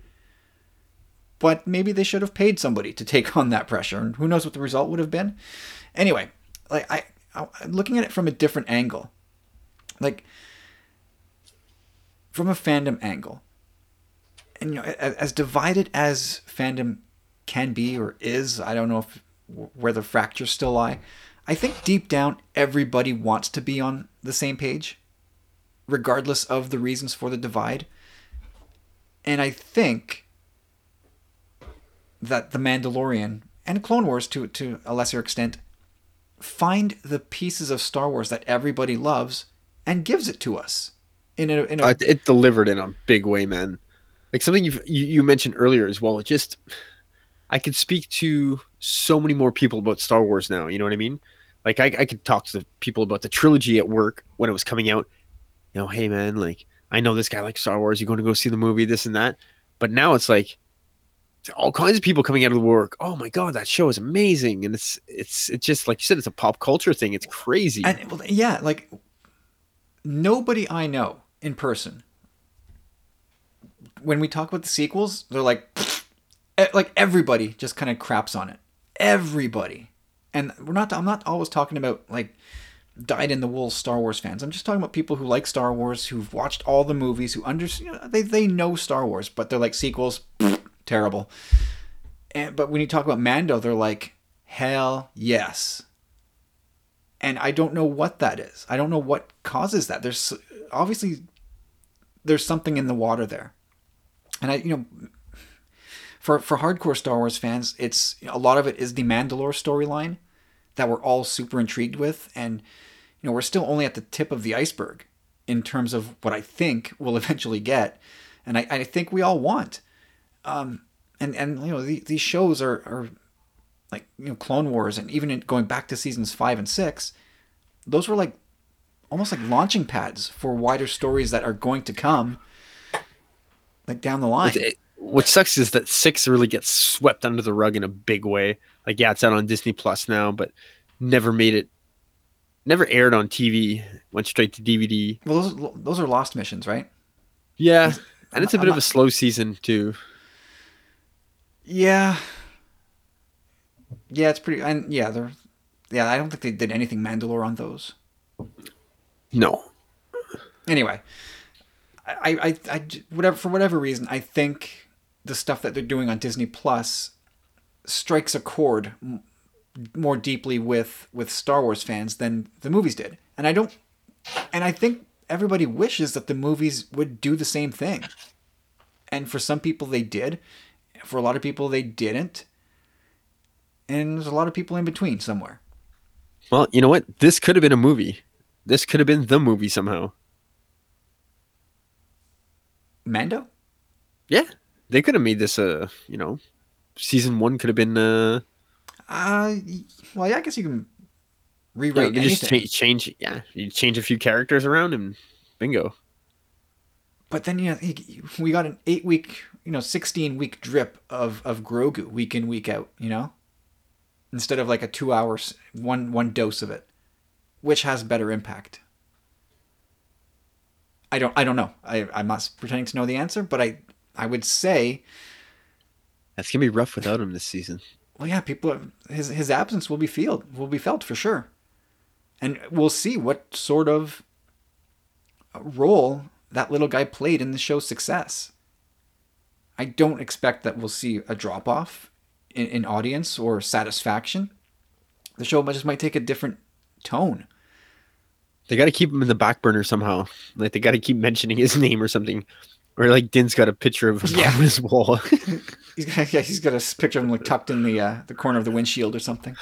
But maybe they should have paid somebody to take on that pressure, and who knows what the result would have been. Anyway, like I, I looking at it from a different angle. Like from a fandom angle. And you know, as, divided as fandom can be or is, I don't know if where the fractures still lie. I think deep down everybody wants to be on the same page, regardless of the reasons for the divide. And I think that the Mandalorian and Clone Wars, to to a lesser extent, find the pieces of Star Wars that everybody loves and gives it to us in a in a Uh, it delivered in a big way man like something you you mentioned earlier as well. It just I could speak to so many more people about Star Wars now. You know what I mean? Like I, I could talk to people about the trilogy at work when it was coming out. You know, hey man, like I know this guy likes Star Wars. You're going to go see the movie, this and that. But now it's like all kinds of people coming out of the work. Oh my god, that show is amazing, and it's it's it's just like you said, it's a pop culture thing. It's crazy. And well, yeah, like nobody I know in person. When we talk about the sequels, they're like, eh, like everybody just kind of craps on it. Everybody, and we're not. I'm not always talking about like dyed in the wool Star Wars fans. I'm just talking about people who like Star Wars, who've watched all the movies, who understand. You know, they they know Star Wars, but they're like sequels, terrible. And but when you talk about Mando, they're like, hell yes. And I don't know what that is. I don't know what causes that. There's obviously there's something in the water there. And I, you know, for for hardcore Star Wars fans, it's a lot of it is the Mandalore storyline that we're all super intrigued with, and you know we're still only at the tip of the iceberg in terms of what I think we'll eventually get, and I, I think we all want. Um, and and you know the, these shows are are like you know Clone Wars, and even in, going back to seasons five and six, those were like almost like launching pads for wider stories that are going to come like down the line. It, what sucks is that six really gets swept under the rug in a big way. Like, yeah, it's out on Disney Plus now, but never made it, never aired on TV. Went straight to DVD. Well, those those are lost missions, right? Yeah, and it's a bit of a slow season too. Yeah, yeah, it's pretty. And yeah, they're yeah. I don't think they did anything Mandalore on those. No. Anyway, I, I, I, whatever for whatever reason, I think the stuff that they're doing on Disney Plus strikes a chord more deeply with with Star Wars fans than the movies did. And I don't and I think everybody wishes that the movies would do the same thing. And for some people they did. For a lot of people they didn't. And there's a lot of people in between somewhere. Well, you know what? This could have been a movie. This could have been the movie somehow. Mando? Yeah. They could have made this a you know season one could have been uh uh well yeah i guess you can rewrite you know, just change, change yeah you change a few characters around and bingo. But then you know we got an eight week you know 16 week drip of of grogu week in week out you know? Instead of like a two hours one one dose of it which has better impact i don't i don't know i i'm not pretending to know the answer but i I would say that's gonna be rough without him this season. Well, yeah, people his his absence will be felt will be felt for sure, and we'll see what sort of role that little guy played in the show's success. I don't expect that we'll see a drop off in, in audience or satisfaction. The show just might take a different tone. They got to keep him in the back burner somehow. Like they got to keep mentioning his name or something. Or like Din's got a picture of him yeah. on his wall. he's got, yeah, he's got a picture of him like tucked in the uh, the corner of the windshield or something.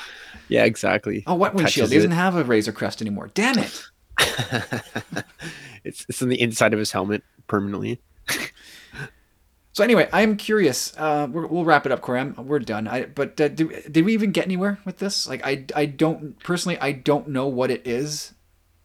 Yeah, exactly. Oh, what windshield? he doesn't have a Razor Crest anymore. Damn it! it's it's on the inside of his helmet permanently. so anyway, I'm curious. Uh, we will wrap it up, Corey. I'm, we're done. I, but uh, did, did we even get anywhere with this? Like, I I don't personally I don't know what it is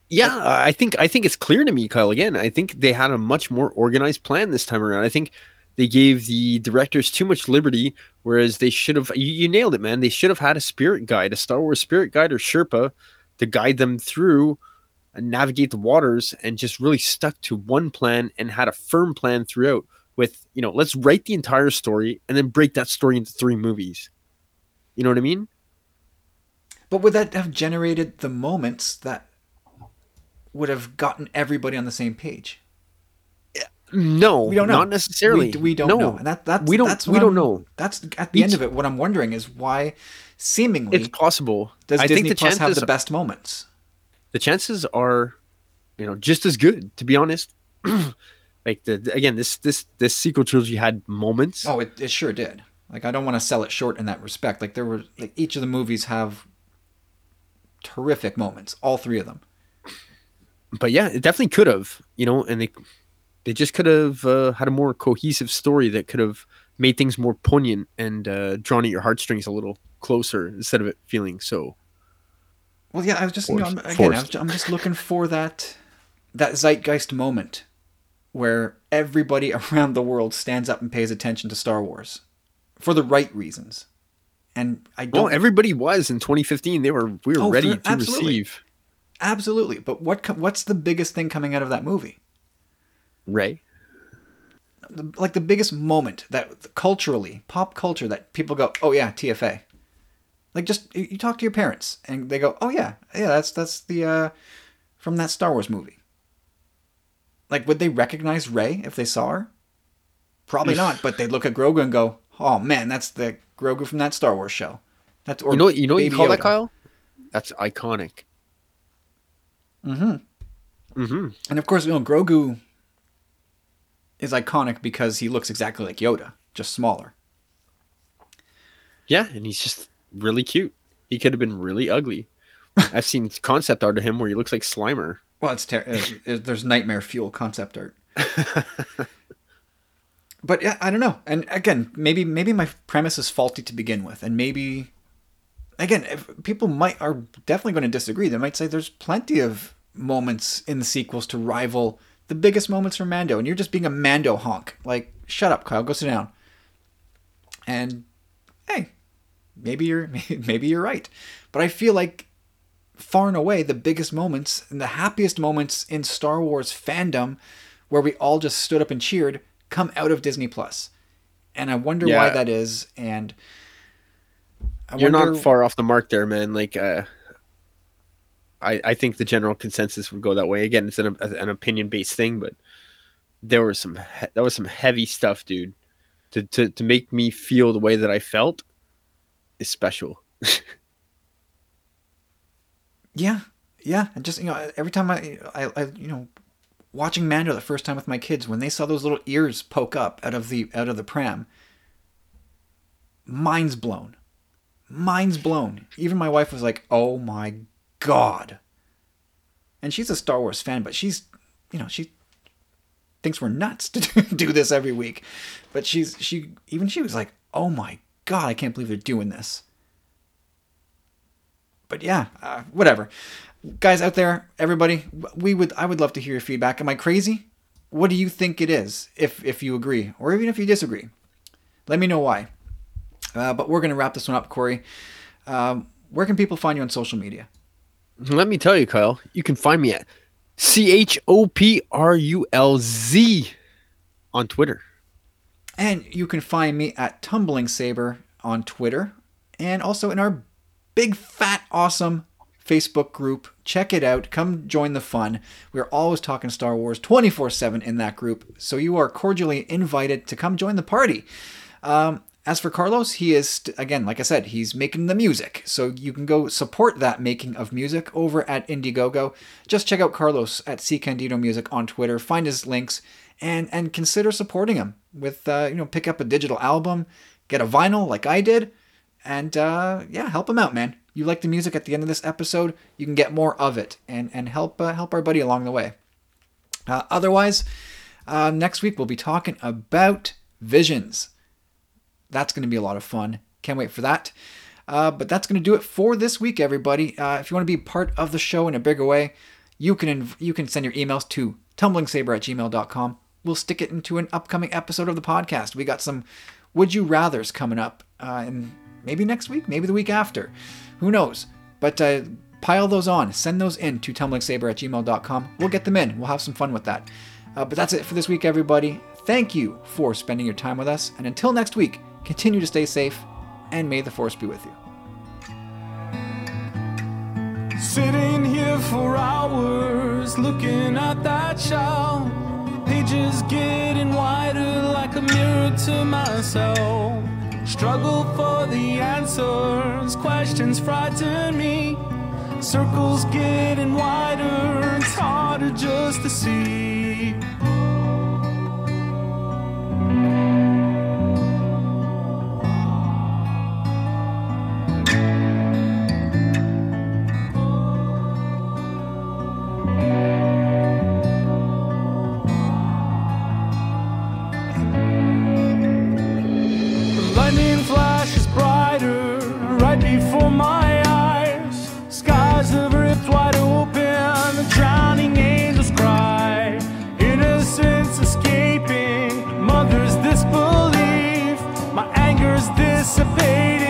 yeah, I think I think it's clear to me, Kyle. Again, I think they had a much more organized plan this time around. I think they gave the directors too much liberty, whereas they should have. You, you nailed it, man. They should have had a spirit guide, a Star Wars spirit guide or Sherpa, to guide them through and navigate the waters, and just really stuck to one plan and had a firm plan throughout. With you know, let's write the entire story and then break that story into three movies. You know what I mean? But would that have generated the moments that would have gotten everybody on the same page. No, we don't know. Not necessarily. We, we don't no. know. And that, that's, we don't. That's we don't I'm, know. That's at the end of it. What I'm wondering is why, seemingly, it's possible. Does I Disney think the Plus have the best moments? The chances are, you know, just as good. To be honest, like the again, this this this sequel trilogy had moments. Oh, it, it sure did. Like I don't want to sell it short in that respect. Like there were like each of the movies have terrific moments. All three of them but yeah, it definitely could have, you know, and they they just could have uh, had a more cohesive story that could have made things more poignant and uh, drawn at your heartstrings a little closer instead of it feeling so. Well, yeah, I was just you know, I'm, again, I was, I'm just looking for that that zeitgeist moment where everybody around the world stands up and pays attention to Star Wars for the right reasons. And I don't. Well, everybody was in 2015. They were we were oh, ready for, to absolutely. receive. Absolutely, but what what's the biggest thing coming out of that movie? Rey. Like the biggest moment that culturally, pop culture, that people go, "Oh yeah, TFA." Like just you talk to your parents and they go, "Oh yeah, yeah, that's that's the uh, from that Star Wars movie." Like, would they recognize Rey if they saw her? Probably not. But they'd look at Grogu and go, "Oh man, that's the Grogu from that Star Wars show." That's or you know you know what you call Yoda. that, Kyle? That's iconic. Mm-hmm. Mm-hmm. And of course, you know, Grogu is iconic because he looks exactly like Yoda, just smaller. Yeah, and he's just really cute. He could have been really ugly. I've seen concept art of him where he looks like Slimer. Well, it's ter- there's nightmare fuel concept art. but yeah, I don't know. And again, maybe maybe my premise is faulty to begin with, and maybe again, people might are definitely going to disagree. They might say there's plenty of moments in the sequels to rival the biggest moments from Mando, and you're just being a Mando honk. Like, shut up, Kyle. Go sit down. And hey, maybe you're maybe you're right, but I feel like far and away the biggest moments and the happiest moments in Star Wars fandom, where we all just stood up and cheered, come out of Disney Plus, and I wonder yeah. why that is. And I you're wonder... not far off the mark there, man. Like, uh, I I think the general consensus would go that way. Again, it's an an opinion based thing, but there was some he- that was some heavy stuff, dude. To to to make me feel the way that I felt is special. Yeah, yeah, and just you know, every time I, I, I, you know, watching Mando the first time with my kids, when they saw those little ears poke up out of the out of the pram, minds blown, minds blown. Even my wife was like, "Oh my god," and she's a Star Wars fan, but she's, you know, she thinks we're nuts to do this every week, but she's she even she was like, "Oh my god, I can't believe they're doing this." but yeah, uh, whatever. Guys out there, everybody, we would I would love to hear your feedback. Am I crazy? What do you think it is? If if you agree, or even if you disagree, let me know why. Uh, but we're gonna wrap this one up, Corey. Um, where can people find you on social media? Let me tell you, Kyle. You can find me at C H O P R U L Z on Twitter. And you can find me at Tumbling Saber on Twitter and also in our big, fat, awesome Facebook group. Check it out. Come join the fun. We're always talking Star Wars 24 7 in that group. So you are cordially invited to come join the party. Um, as for Carlos, he is, again, like I said, he's making the music. So you can go support that making of music over at Indiegogo. Just check out Carlos at C Candido Music on Twitter. Find his links and and consider supporting him with, uh, you know, pick up a digital album, get a vinyl like I did and uh, yeah, help him out, man. You like the music at the end of this episode, you can get more of it and and help uh, help our buddy along the way. Uh, otherwise, uh, next week we'll be talking about visions. That's going to be a lot of fun. Can't wait for that. Uh, but that's going to do it for this week, everybody. Uh, if you want to be part of the show in a bigger way, you can inv- you can send your emails to tumblingsaber at gmail.com. We'll stick it into an upcoming episode of the podcast. We got some would you rather's coming up, uh, and Maybe next week, maybe the week after. Who knows? But uh, pile those on. Send those in to tumblingsaber at gmail.com. We'll get them in. We'll have some fun with that. Uh, but that's it for this week, everybody. Thank you for spending your time with us. And until next week, continue to stay safe, and may the Force be with you. Sitting here for hours, looking at that. Pages getting wider like a mirror to myself. Struggle for the answers, questions frighten me. Circles getting wider, it's harder just to see. before my eyes. Skies have ripped wide open, drowning angels cry. Innocence escaping, mother's disbelief, my anger's dissipating.